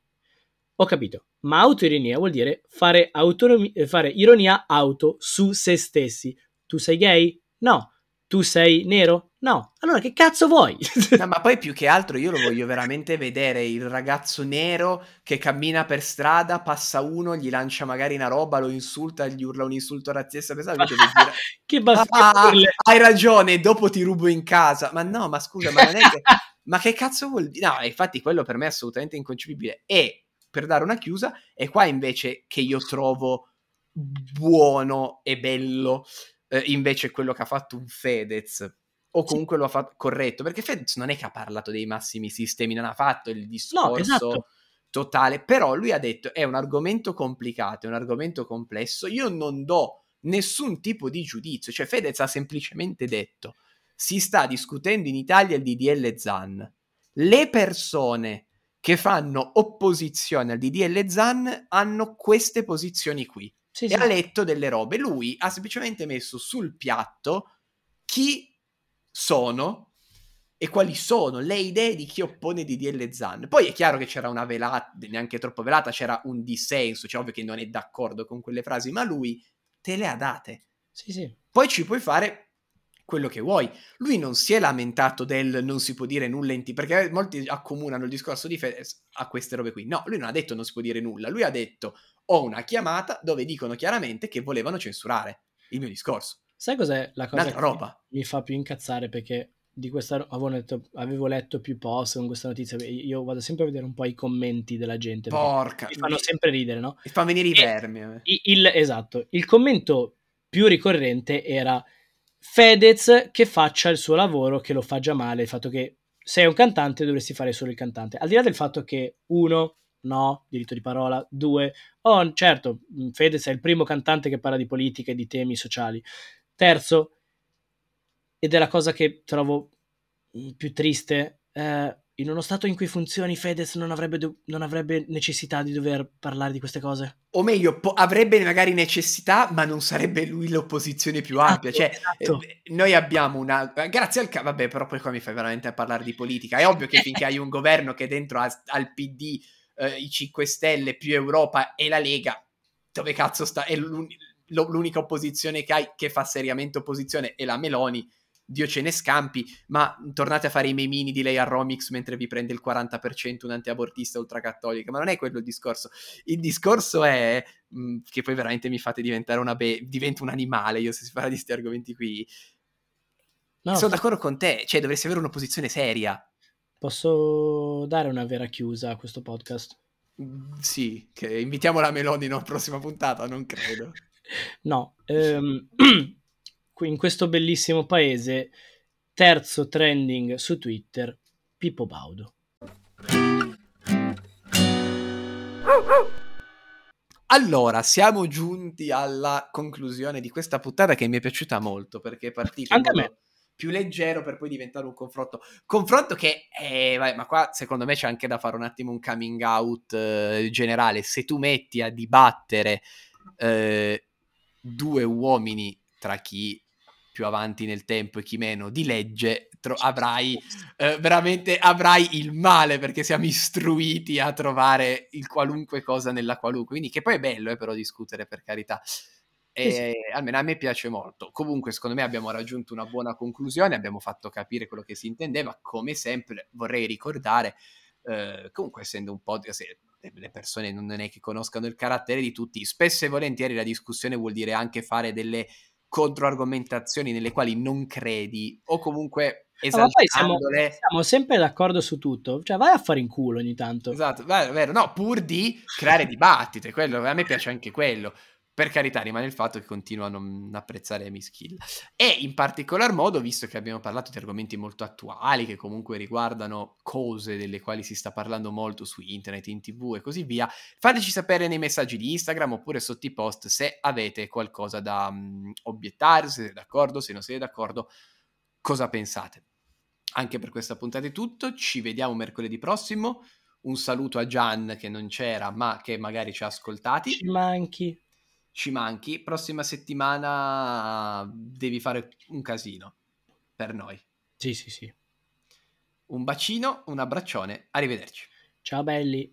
Ho capito, ma autoironia vuol dire fare, autonomi- eh, fare ironia auto su se stessi. Tu sei gay? No. Tu sei nero? No. Allora che cazzo vuoi? no, ma poi più che altro io lo voglio veramente vedere il ragazzo nero che cammina per strada, passa uno, gli lancia magari una roba, lo insulta, gli urla un insulto razzista pesante. che basta. Ah, hai ragione, dopo ti rubo in casa. Ma no, ma scusa, ma non è che... ma che cazzo vuol dire? No, infatti quello per me è assolutamente inconcepibile. E per dare una chiusa, è qua invece che io trovo buono e bello eh, invece quello che ha fatto un Fedez o comunque sì. lo ha fatto corretto, perché Fedez non è che ha parlato dei massimi sistemi, non ha fatto il discorso no, esatto. totale, però lui ha detto è un argomento complicato, è un argomento complesso, io non do nessun tipo di giudizio, cioè Fedez ha semplicemente detto si sta discutendo in Italia il DDL ZAN, le persone che fanno opposizione al DDL ZAN hanno queste posizioni qui. Sì, e sì. ha letto delle robe. Lui ha semplicemente messo sul piatto chi sono e quali sono le idee di chi oppone DDL ZAN. Poi è chiaro che c'era una velata, neanche troppo velata, c'era un dissenso, cioè ovvio che non è d'accordo con quelle frasi, ma lui te le ha date. Sì, sì. Poi ci puoi fare quello che vuoi. Lui non si è lamentato del non si può dire nulla in ti, perché molti accomunano il discorso di Fedez a queste robe qui. No, lui non ha detto non si può dire nulla, lui ha detto ho una chiamata dove dicono chiaramente che volevano censurare il mio discorso. Sai cos'è la cosa Un'altra che roba. mi fa più incazzare perché di questa avevo letto, avevo letto più post con questa notizia. Io vado sempre a vedere un po' i commenti della gente. Porca. Mi fanno sempre ridere, no? Mi fa venire i vermi. Il, il, esatto. Il commento più ricorrente era Fedez che faccia il suo lavoro, che lo fa già male, il fatto che sei un cantante dovresti fare solo il cantante. Al di là del fatto che uno, no, diritto di parola, due, oh certo, Fedez è il primo cantante che parla di politica e di temi sociali. Terzo, ed è la cosa che trovo più triste, eh, in uno stato in cui funzioni Fedez non avrebbe, do- non avrebbe necessità di dover parlare di queste cose. O meglio, po- avrebbe magari necessità, ma non sarebbe lui l'opposizione più ampia. Esatto, cioè, esatto. eh, noi abbiamo una... Grazie al... Ca- Vabbè, però poi qua mi fai veramente a parlare di politica. È ovvio che finché hai un governo che dentro ha, al PD, eh, i 5 Stelle, più Europa e la Lega, dove cazzo sta? È l'un- l'unica opposizione che hai che fa seriamente opposizione è la Meloni Dio ce ne scampi, ma tornate a fare i memini di lei a Romix mentre vi prende il 40% un antiabortista ultracattolica, ma non è quello il discorso. Il discorso è mh, mm, che poi veramente mi fate diventare una be- divento un animale io se si parla di questi argomenti qui. No, Sono d'accordo con te, cioè dovresti avere un'opposizione seria. Posso dare una vera chiusa a questo podcast? Mm, sì, che invitiamo la Meloni in prossima puntata, non credo. no, ehm, in questo bellissimo paese, terzo trending su Twitter, Pippo Baudo. Allora, siamo giunti alla conclusione di questa puntata che mi è piaciuta molto perché è partita Anche a me. più leggero per poi diventare un confronto. Confronto che, eh, vai, ma qua secondo me c'è anche da fare un attimo un coming out eh, generale. Se tu metti a dibattere eh, due uomini tra chi più avanti nel tempo e chi meno di legge, tro- avrai eh, veramente avrai il male perché siamo istruiti a trovare il qualunque cosa nella qualunque. Quindi che poi è bello eh, però discutere per carità. E, sì. Almeno a me piace molto. Comunque, secondo me abbiamo raggiunto una buona conclusione, abbiamo fatto capire quello che si intendeva. Come sempre, vorrei ricordare, eh, comunque, essendo un podcast, le persone non è che conoscano il carattere di tutti, spesso e volentieri la discussione vuol dire anche fare delle controargomentazioni nelle quali non credi o comunque poi siamo, siamo, sempre d'accordo su tutto, cioè vai a fare in culo ogni tanto. Esatto, vero, vero. no, pur di creare dibattito, quello, a me piace anche quello. Per carità, rimane il fatto che continuo a non apprezzare Miss Kill. E in particolar modo, visto che abbiamo parlato di argomenti molto attuali, che comunque riguardano cose delle quali si sta parlando molto su internet, in tv e così via, fateci sapere nei messaggi di Instagram oppure sotto i post se avete qualcosa da um, obiettare, se siete d'accordo, se non siete d'accordo, cosa pensate. Anche per questa puntata è tutto, ci vediamo mercoledì prossimo. Un saluto a Gian che non c'era, ma che magari ci ha ascoltati. Ci manchi ci manchi. Prossima settimana devi fare un casino per noi. Sì, sì, sì. Un bacino, un abbraccione, arrivederci. Ciao belli.